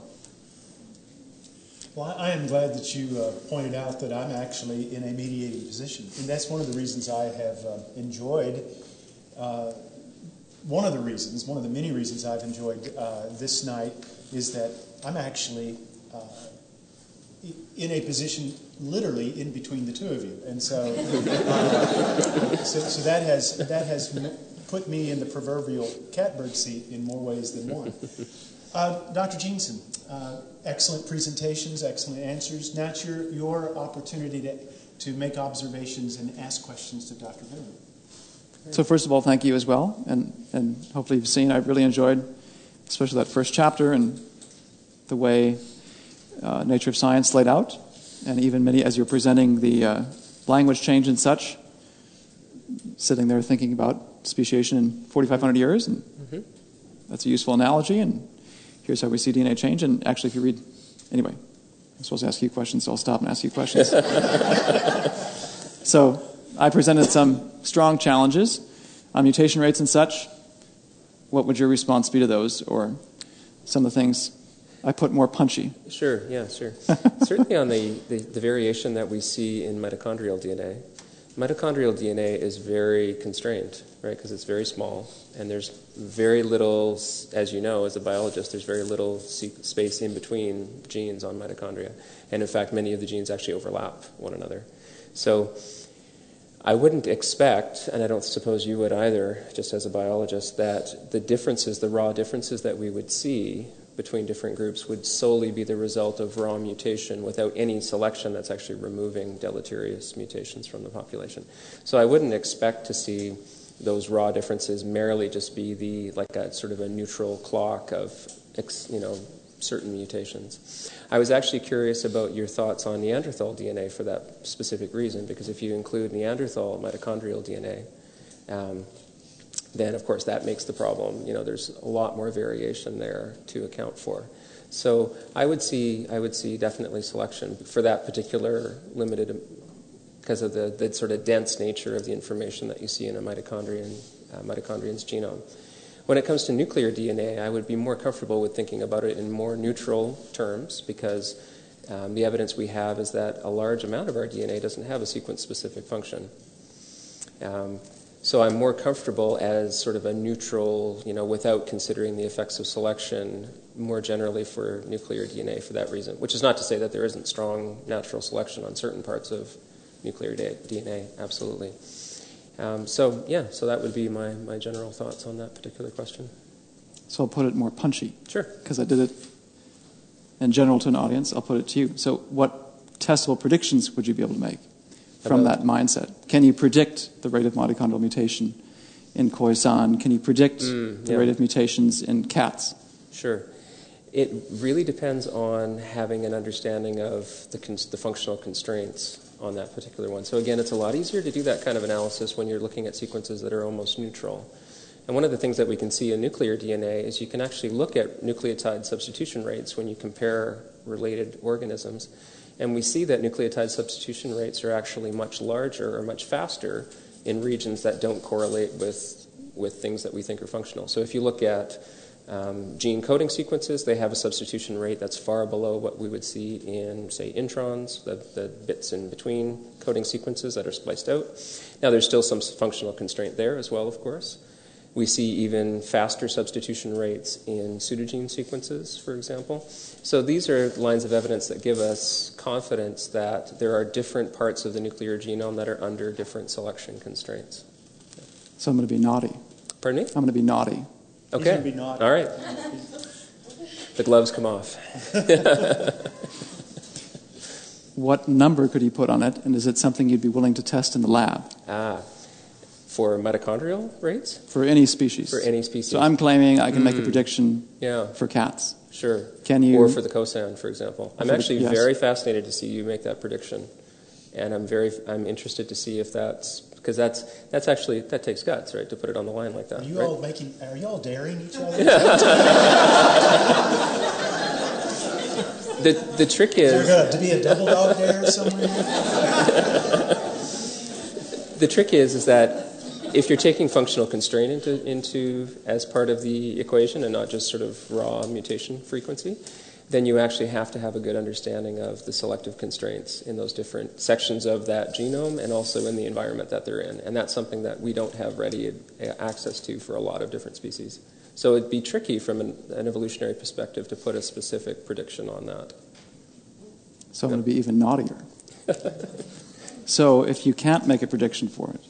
Well, I am glad that you uh, pointed out that I'm actually in a mediating position. And that's one of the reasons I have uh, enjoyed uh, one of the reasons, one of the many reasons I've enjoyed uh, this night is that I'm actually uh, in a position literally in between the two of you, and so uh, so, so, that has that has put me in the proverbial catbird seat in more ways than one. Uh, Dr. Jeanson, uh, excellent presentations, excellent answers. Now it's your your opportunity to to make observations and ask questions to Dr. Miller. So, first of all, thank you as well. And, and hopefully, you've seen I've really enjoyed, especially that first chapter and the way uh, Nature of Science laid out. And even many, as you're presenting the uh, language change and such, sitting there thinking about speciation in 4,500 years. And mm-hmm. that's a useful analogy. And here's how we see DNA change. And actually, if you read, anyway, I'm supposed to ask you questions, so I'll stop and ask you questions. so, I presented some strong challenges on mutation rates and such. What would your response be to those, or some of the things I put more punchy? Sure, yeah, sure. Certainly on the, the, the, variation that we see in mitochondrial DNA. Mitochondrial DNA is very constrained, right, because it's very small, and there's very little, as you know, as a biologist, there's very little space in between genes on mitochondria. And in fact, many of the genes actually overlap one another. So I wouldn't expect, and I don't suppose you would either, just as a biologist, that the differences, the raw differences that we would see between different groups would solely be the result of raw mutation without any selection that's actually removing deleterious mutations from the population. So I wouldn't expect to see those raw differences merely just be the like a sort of a neutral clock of you know certain mutations. I was actually curious about your thoughts on Neanderthal DNA for that specific reason, because if you include Neanderthal mitochondrial DNA, um, then of course that makes the problem. You know, there's a lot more variation there to account for. So I would see, I would see definitely selection for that particular limited, because of the, the sort of dense nature of the information that you see in a mitochondrion, uh, mitochondrian's genome. When it comes to nuclear DNA, I would be more comfortable with thinking about it in more neutral terms because um, the evidence we have is that a large amount of our DNA doesn't have a sequence specific function. Um, so I'm more comfortable as sort of a neutral, you know, without considering the effects of selection more generally for nuclear DNA for that reason, which is not to say that there isn't strong natural selection on certain parts of nuclear DNA, absolutely. Um, so, yeah, so that would be my, my general thoughts on that particular question. So I'll put it more punchy. Sure. Because I did it in general to an audience, I'll put it to you. So, what testable predictions would you be able to make from that mindset? Can you predict the rate of mitochondrial mutation in Khoisan? Can you predict Mm, the rate of mutations in cats? Sure. It really depends on having an understanding of the, cons- the functional constraints on that particular one. So, again, it's a lot easier to do that kind of analysis when you're looking at sequences that are almost neutral. And one of the things that we can see in nuclear DNA is you can actually look at nucleotide substitution rates when you compare related organisms. And we see that nucleotide substitution rates are actually much larger or much faster in regions that don't correlate with, with things that we think are functional. So if you look at um, gene coding sequences, they have a substitution rate that's far below what we would see in, say, introns, the, the bits in between coding sequences that are spliced out. Now, there's still some functional constraint there as well, of course. We see even faster substitution rates in pseudogene sequences, for example. So these are lines of evidence that give us confidence that there are different parts of the nuclear genome that are under different selection constraints. So, I'm going to be naughty. Pardon me? I'm going to be naughty. Okay. gonna be naughty. All right. The gloves come off. What number could you put on it, and is it something you'd be willing to test in the lab Ah, for mitochondrial rates for any species? for any species. So, I'm claiming I can make a mm. prediction yeah, for cats. sure. Can you? Or for the Khoisan, for example. I'm for the- actually yes. very fascinated to see you make that prediction, and I'm very I'm interested to see if that's because that's that's actually that takes guts, right, to put it on the line like that. Are you right? all making? Are you all daring each other? The the trick Is is there going to be a double dog dare somewhere? the trick is is that if you're taking functional constraint into, into as part of the equation and not just sort of raw mutation frequency, then you actually have to have a good understanding of the selective constraints in those different sections of that genome and also in the environment that they're in. And that's something that we don't have ready uh, access to for a lot of different species. So it'd be tricky from an, an evolutionary perspective to put a specific prediction on that. So I'm going to be even naughtier. so if you can't make a prediction for it,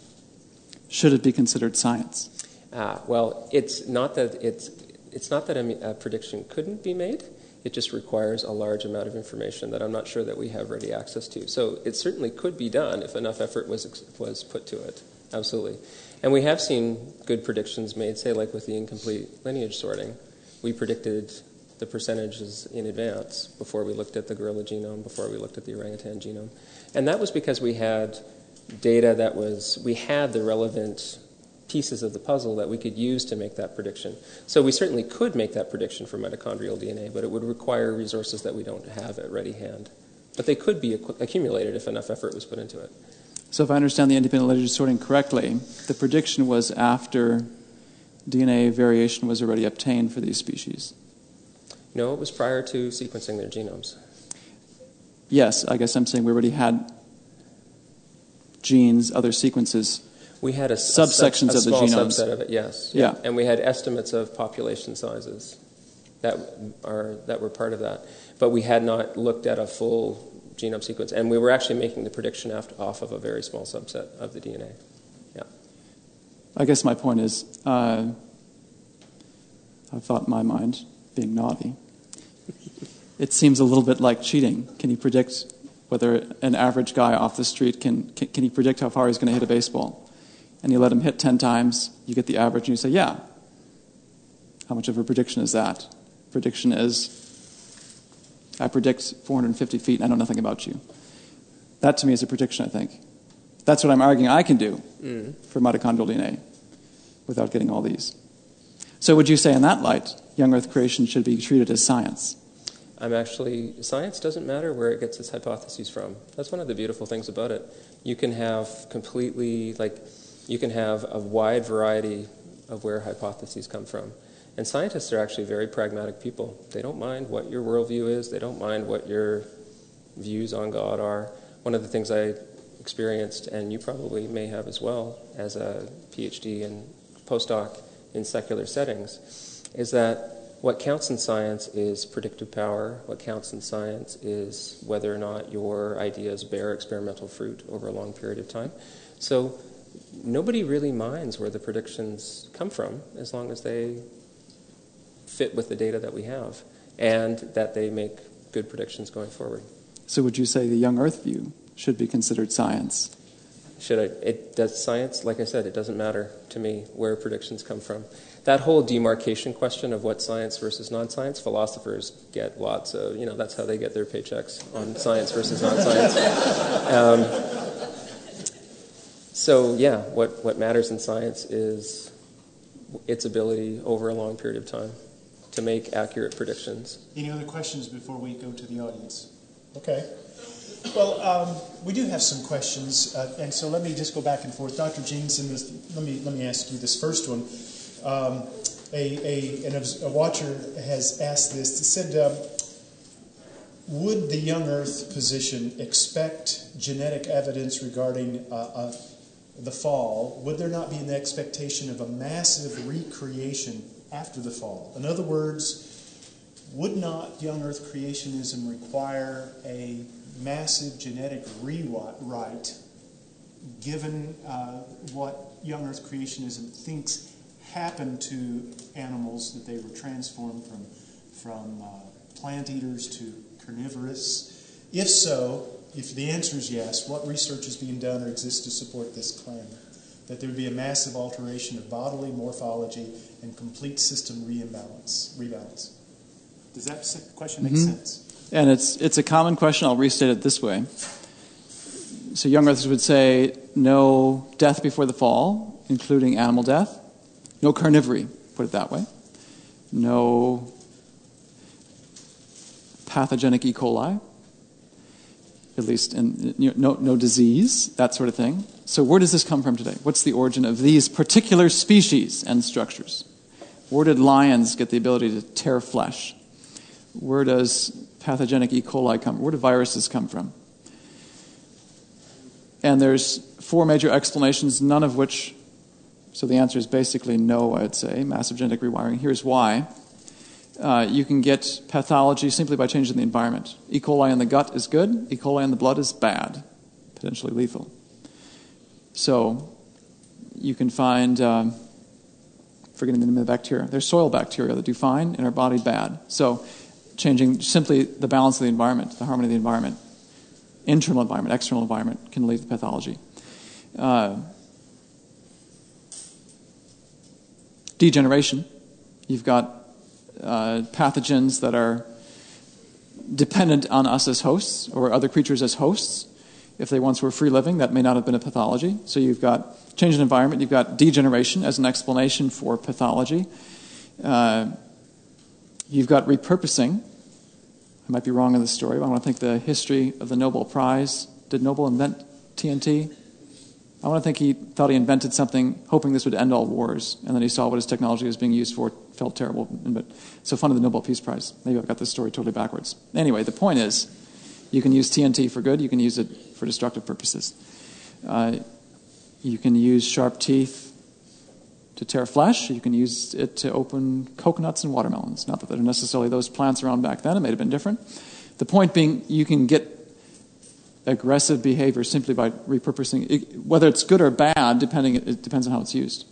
should it be considered science? Ah, well, it's not that it's it's not that a, prediction couldn't be made. It just requires a large amount of information that I'm not sure that we have ready access to. So it certainly could be done if enough effort was was put to it. Absolutely, and we have seen good predictions made. Say, like with the incomplete lineage sorting, we predicted the percentages in advance before we looked at the gorilla genome, before we looked at the orangutan genome, and that was because we had data that was we had the relevant pieces of the puzzle that we could use to make that prediction. So we certainly could make that prediction for mitochondrial DNA, but it would require resources that we don't have at ready hand. But they could be accu- accumulated if enough effort was put into it. So if I understand the incomplete lineage sorting correctly, the prediction was after DNA variation was already obtained for these species. No, it was prior to sequencing their genomes. Yes, I guess I'm saying we already had genes, other sequences. We had a, a Subsections sub- a of the small genomes. subset of it, yes. Yeah. And we had estimates of population sizes that are that were part of that, but we had not looked at a full genome sequence, and we were actually making the prediction after, off of a very small subset of the DNA. Yeah. I guess my point is, uh, I thought in my mind, being naughty, it seems a little bit like cheating. Can you predict whether an average guy off the street can, can, can you predict how far he's going to hit a baseball? And you let him hit 10 times, you get the average, and you say, yeah. How much of a prediction is that? Prediction is, I predict 450 feet, and I know nothing about you. That to me is a prediction, I think. That's what I'm arguing I can do mm-hmm. for mitochondrial DNA without getting all these. So, would you say, in that light, young Earth creation should be treated as science? I'm actually, science doesn't matter where it gets its hypotheses from. That's one of the beautiful things about it. You can have completely, like, you can have a wide variety of where hypotheses come from. And scientists are actually very pragmatic people. They don't mind what your worldview is, they don't mind what your views on God are. One of the things I experienced, and you probably may have as well, as a PhD and postdoc in secular settings, is that what counts in science is predictive power. What counts in science is whether or not your ideas bear experimental fruit over a long period of time. So nobody really minds where the predictions come from as long as they fit with the data that we have and that they make good predictions going forward. So, would you say the young Earth view should be considered science? Should I? It does science. Like I said, it doesn't matter to me where predictions come from. That whole demarcation question of what science versus non-science, philosophers get lots of. You know, that's how they get their paychecks on science versus non-science. Um, so yeah, what what matters in science is its ability over a long period of time to make accurate predictions. Any other questions before we go to the audience? Okay. Well, um, we do have some questions, uh, and so let me just go back and forth. Dr. Jeanson, this, let me let me ask you this first one. Um, a, a, a watcher has asked this. He said, uh, "Would the young Earth position expect genetic evidence regarding uh, uh, the fall? Would there not be an expectation of a massive recreation after the fall? In other words." Would not young Earth creationism require a massive genetic rewrite given uh, what young Earth creationism thinks happened to animals that they were transformed from, from uh, plant eaters to carnivorous? If so, if the answer is yes, what research is being done or exists to support this claim? That there would be a massive alteration of bodily morphology and complete system rebalance. rebalance. Does that question make mm-hmm. sense? And it's, it's a common question. I'll restate it this way. So, young earthers would say no death before the fall, including animal death, no carnivory, put it that way, no pathogenic E. coli, at least in, you know, no, no disease, that sort of thing. So, where does this come from today? What's the origin of these particular species and structures? Where did lions get the ability to tear flesh? Where does pathogenic E. coli come? Where do viruses come from? And there's four major explanations, none of which, so the answer is basically no, I'd say, massive genetic rewiring. Here's why. Uh, you can get pathology simply by changing the environment. E. coli in the gut is good, E. coli in the blood is bad, potentially lethal. So you can find, um, forgetting the name of the bacteria, there's soil bacteria that do fine in our body bad. So changing simply the balance of the environment, the harmony of the environment. Internal environment, external environment can lead to pathology. Uh, degeneration. You've got uh, pathogens that are dependent on us as hosts or other creatures as hosts. If they once were free living, that may not have been a pathology. So you've got change in environment, you've got degeneration as an explanation for pathology. Uh, you've got repurposing, I might be wrong in the story, but I want to think the history of the Nobel Prize. Did Nobel invent TNT? I want to think he thought he invented something hoping this would end all wars, and then he saw what his technology was being used for, felt terrible. But so funded the Nobel Peace Prize. Maybe I've got this story totally backwards. Anyway, the point is, you can use TNT for good. You can use it for destructive purposes. Uh, you can use sharp teeth to tear flesh. You can use it to open coconuts and watermelons. Not that there are necessarily those plants around back then, it may have been different. The point being, you can get aggressive behavior simply by repurposing, it, whether it's good or bad, depending, it depends on how it's used.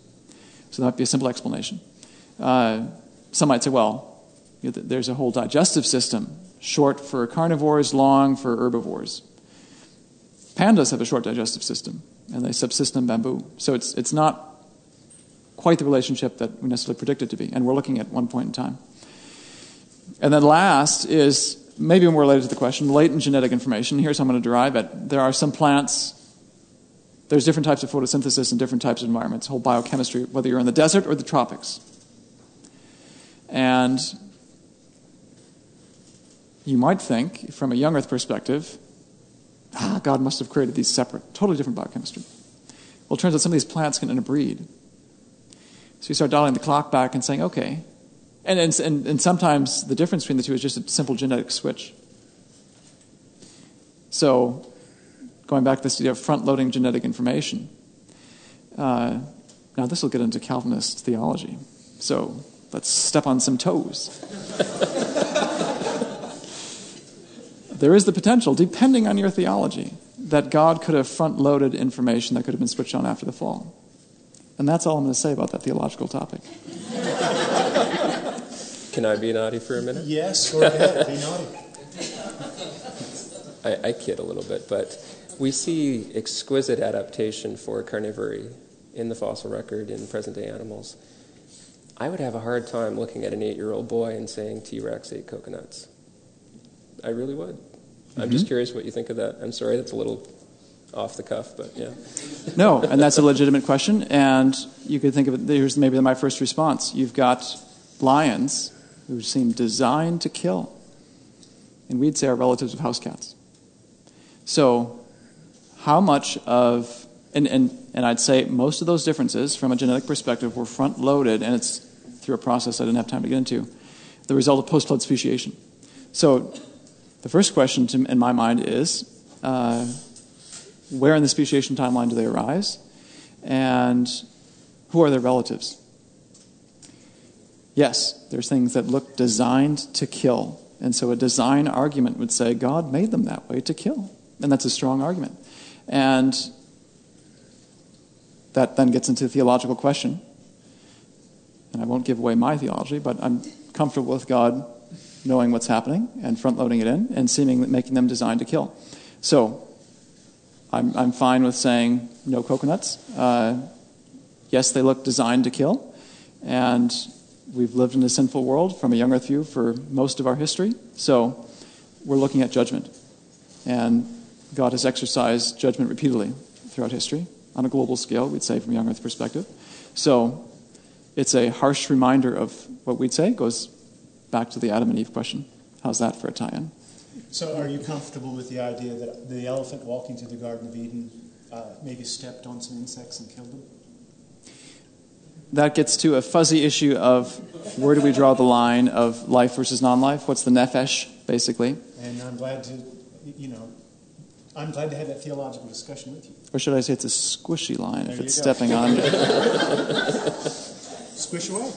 So that would be a simple explanation. Uh, some might say, well, there's a whole digestive system, short for carnivores, long for herbivores. Pandas have a short digestive system, and they subsist on bamboo. So it's, it's not quite the relationship that we necessarily predicted to be, and we're looking at one point in time. And then last is maybe more related to the question latent genetic information. Here's how I'm going to derive it. There are some plants, there's different types of photosynthesis in different types of environments, whole biochemistry, whether you're in the desert or the tropics. And you might think, from a young earth perspective, ah, God must have created these separate, totally different biochemistry. Well, it turns out some of these plants can interbreed. So you start dialing the clock back and saying, okay. And, and, and sometimes the difference between the two is just a simple genetic switch. So, going back to this idea of front loading genetic information. Uh, now, this will get into Calvinist theology. So, let's step on some toes. there is the potential, depending on your theology, that God could have front loaded information that could have been switched on after the fall. And that's all I'm going to say about that theological topic. Can I be naughty for a minute? Yes, go ahead. be naughty. I, I kid a little bit, but we see exquisite adaptation for carnivory in the fossil record in present day animals. I would have a hard time looking at an eight year old boy and saying T Rex ate coconuts. I really would. Mm-hmm. I'm just curious what you think of that. I'm sorry, that's a little off the cuff, but yeah. No, and that's a legitimate question. And you could think of it, here's maybe my first response. You've got lions who seem designed to kill. And we'd say are relatives of house cats. So, how much of, and, and, and I'd say most of those differences from a genetic perspective were front loaded, and it's through a process I didn't have time to get into, the result of post flood speciation. So, the first question to, in my mind is uh, where in the speciation timeline do they arise? And who are their relatives? Yes, there's things that look designed to kill. And so a design argument would say God made them that way to kill. And that's a strong argument. And that then gets into the theological question. And I won't give away my theology, but I'm comfortable with God knowing what's happening and front loading it in and seemingly making them designed to kill. So I'm, I'm fine with saying no coconuts. Uh, yes, they look designed to kill. And we've lived in a sinful world from a young earth view for most of our history. So we're looking at judgment. And God has exercised judgment repeatedly throughout history on a global scale, we'd say, from a young earth perspective. So it's a harsh reminder of what we'd say goes back to the Adam and Eve question. How's that for a tie in? So, are you comfortable with the idea that the elephant walking through the Garden of Eden uh, maybe stepped on some insects and killed them? That gets to a fuzzy issue of where do we draw the line of life versus non life? What's the nefesh, basically? And I'm glad to, you know, I'm glad to have that theological discussion with you. Or should I say it's a squishy line there if it's go. stepping on. Squish away.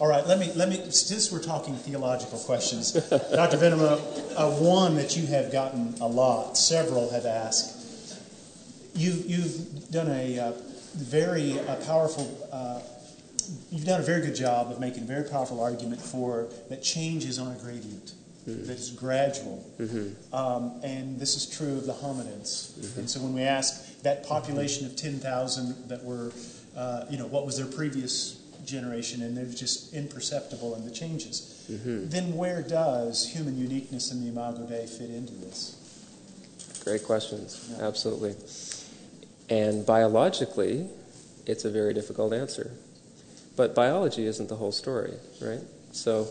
All right, let me, let me, since we're talking theological questions, Dr. Venema, uh, one that you have gotten a lot, several have asked. You, you've done a uh, very uh, powerful, uh, you've done a very good job of making a very powerful argument for that change is on a gradient, mm-hmm. that is gradual. Mm-hmm. Um, and this is true of the hominids. Mm-hmm. And so when we ask that population of 10,000 that were, uh, you know, what was their previous generation, and they're just imperceptible in the changes. Mm-hmm. Then where does human uniqueness in the Imago Dei fit into this? Great questions. Yeah. Absolutely. And biologically, it's a very difficult answer. But biology isn't the whole story, right? So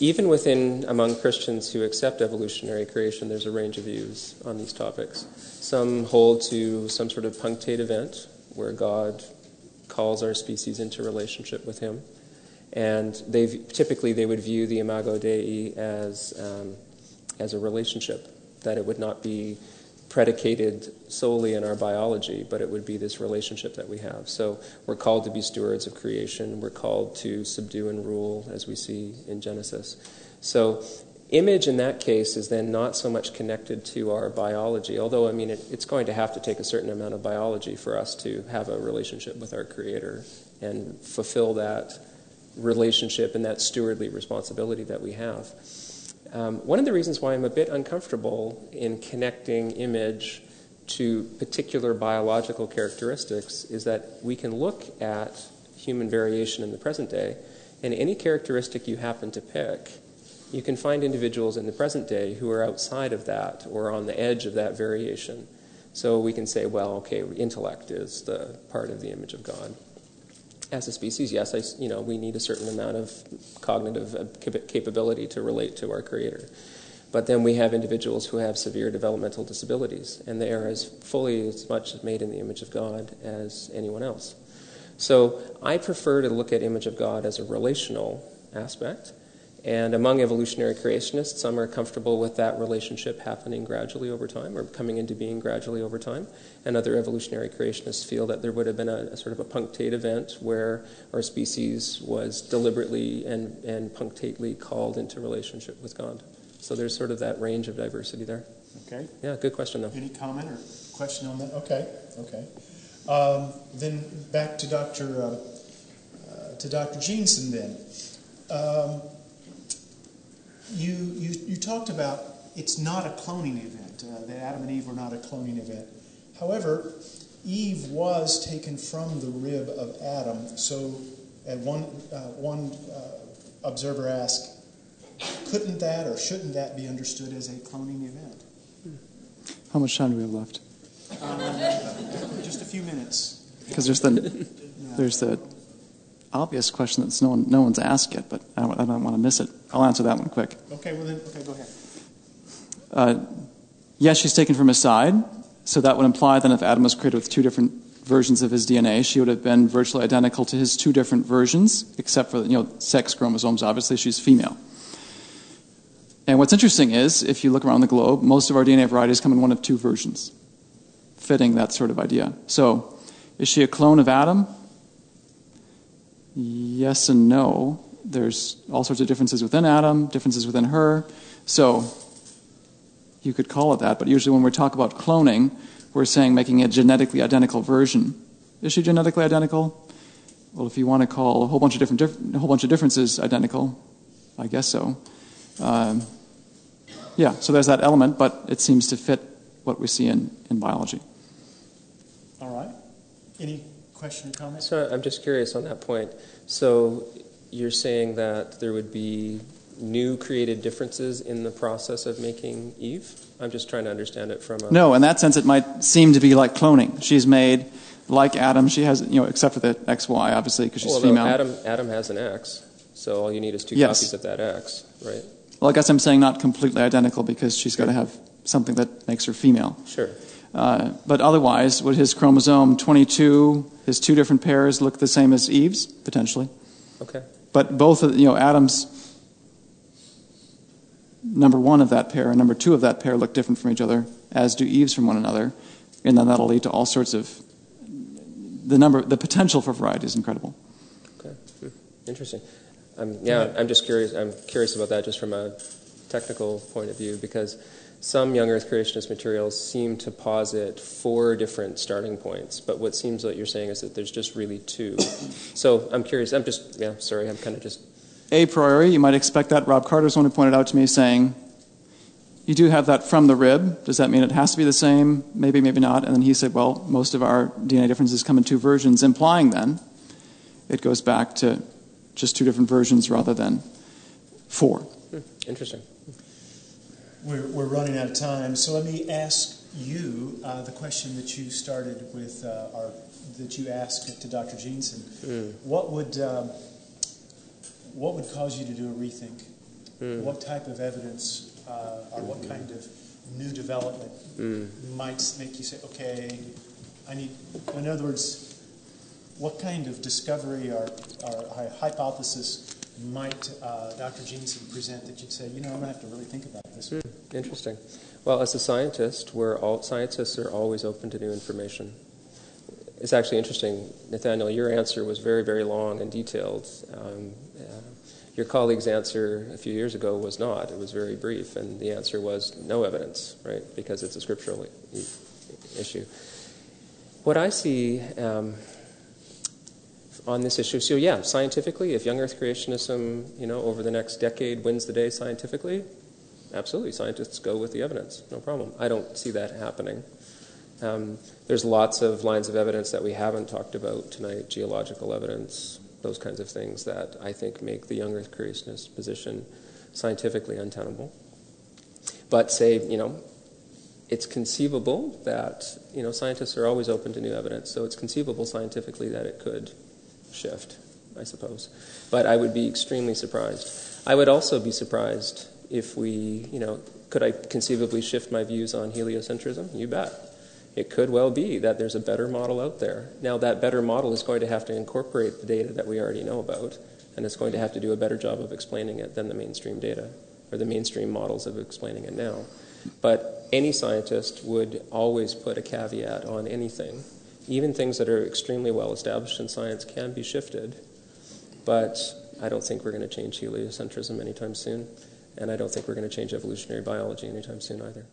even within among Christians who accept evolutionary creation, there's a range of views on these topics. Some hold to some sort of punctate event where God calls our species into relationship with Him, and they typically they would view the Imago Dei as um, as a relationship that it would not be predicated solely in our biology, but it would be this relationship that we have. So we're called to be stewards of creation. We're called to subdue and rule, as we see in Genesis. So image in that case is then not so much connected to our biology, although, I mean, it, it's going to have to take a certain amount of biology for us to have a relationship with our Creator and fulfill that relationship and that stewardly responsibility that we have. Um, one of the reasons why I'm a bit uncomfortable in connecting image to particular biological characteristics is that we can look at human variation in the present day, and any characteristic you happen to pick you can find individuals in the present day who are outside of that or on the edge of that variation. So we can say, well, okay, intellect is the part of the image of God. As a species, yes, I, you know, we need a certain amount of cognitive uh, capability to relate to our Creator. But then we have individuals who have severe developmental disabilities, and they are as fully as much made in the image of God as anyone else. So I prefer to look at image of God as a relational aspect and among evolutionary creationists, some are comfortable with that relationship happening gradually over time or coming into being gradually over time. And other evolutionary creationists feel that there would have been a, a sort of a punctate event where our species was deliberately and, and punctately called into relationship with God. So there's sort of that range of diversity there. Okay. Yeah, good question, though. Any comment or question on that? Okay, okay. Um, then back to Dr. Uh, uh, to Dr. Jeanson then. Um, you, you, you talked about it's not a cloning event, uh, that Adam and Eve were not a cloning event. However, Eve was taken from the rib of Adam. So, uh, one, uh, one uh, observer asked, couldn't that or shouldn't that be understood as a cloning event? How much time do we have left? Um, just a few minutes. Because there's the there's the obvious question that's no one, no one's asked yet, but I don't, I don't want to miss it. I'll answer that one quick. Okay, well then, okay, go ahead. Uh, yes, she's taken from his side, so that would imply that if Adam was created with two different versions of his DNA, she would have been virtually identical to his two different versions, except for you know sex chromosomes. Obviously, she's female. And what's interesting is, if you look around the globe, most of our DNA varieties come in one of two versions, fitting that sort of idea. So, is she a clone of Adam? Yes and no. There's all sorts of differences within Adam, differences within her. So, you could call it that, but usually when we talk about cloning, we're saying making a genetically identical version. Is she genetically identical? Well, if you want to call a whole bunch of different, a whole bunch of differences identical, I guess so. Um, yeah, so there's that element, but it seems to fit what we see in, in biology. All right. Any question or comment? So I'm just curious on that point. So you're saying that there would be new created differences in the process of making Eve? I'm just trying to understand it from a. No, in that sense, it might seem to be like cloning. She's made like Adam. She has, you know, except for the XY, obviously, because she's well, female. Adam, Adam has an X, so all you need is two Yes. copies of that X, right? Well, I guess I'm saying not completely identical because she's got to have something that makes her female. Sure. Uh, but otherwise, would his chromosome 22, his two different pairs, look the same as Eve's? Potentially. Okay. But both of, you know, Adam's number one of that pair and number two of that pair look different from each other, as do Eve's from one another. And then that'll lead to all sorts of, the number, the potential for variety is incredible. Okay. Hmm. Interesting. Um, yeah, I'm just curious. I'm curious about that just from a technical point of view because some young Earth creationist materials seem to posit four different starting points, but what seems like you're saying is that there's just really two. so I'm curious. I'm just yeah. Sorry, I'm kind of just A priori, you might expect that. Rob Carter's the one who pointed out to me saying, you do have that from the rib. Does that mean it has to be the same? Maybe, maybe not. And then he said, well, most of our DNA differences come in two versions, implying then it goes back to just two different versions rather than four. hmm, interesting. We're, we're running out of time, so let me ask you uh, the question that you started with, uh, our, that you asked to Dr. Jeanson. Mm. What would um, what would cause you to do a rethink? Mm. What type of evidence uh, or what kind of new development Mm. might make you say, okay, I need, in other words, what kind of discovery or, or hypothesis might uh, Dr. Jeanson present that you'd say, you know, I'm going to have to really think about this? Interesting. Well, as a scientist, we're all scientists are always open to new information. It's actually interesting, Nathaniel. Your answer was very, very long and detailed. Um, uh, your colleague's answer a few years ago was not. It was very brief, and the answer was no evidence, right? Because it's a scriptural i- issue. What I see um, on this issue, so yeah, scientifically, if young Earth creationism, you know, over the next decade wins the day scientifically, absolutely, scientists go with the evidence, no problem. I don't see that happening. Um, there's lots of lines of evidence that we haven't talked about tonight, geological evidence, those kinds of things that I think make the young Earth creationist position scientifically untenable. But say, you know, it's conceivable that, you know, scientists are always open to new evidence, so it's conceivable scientifically that it could shift, I suppose. But I would be extremely surprised. I would also be surprised if we, you know, could I conceivably shift my views on heliocentrism? You bet. It could well be that there's a better model out there. Now, that better model is going to have to incorporate the data that we already know about, and it's going to have to do a better job of explaining it than the mainstream data or the mainstream models of explaining it now. But any scientist would always put a caveat on anything. Even things that are extremely well established in science can be shifted, but I don't think we're going to change heliocentrism anytime soon, and I don't think we're going to change evolutionary biology anytime soon either.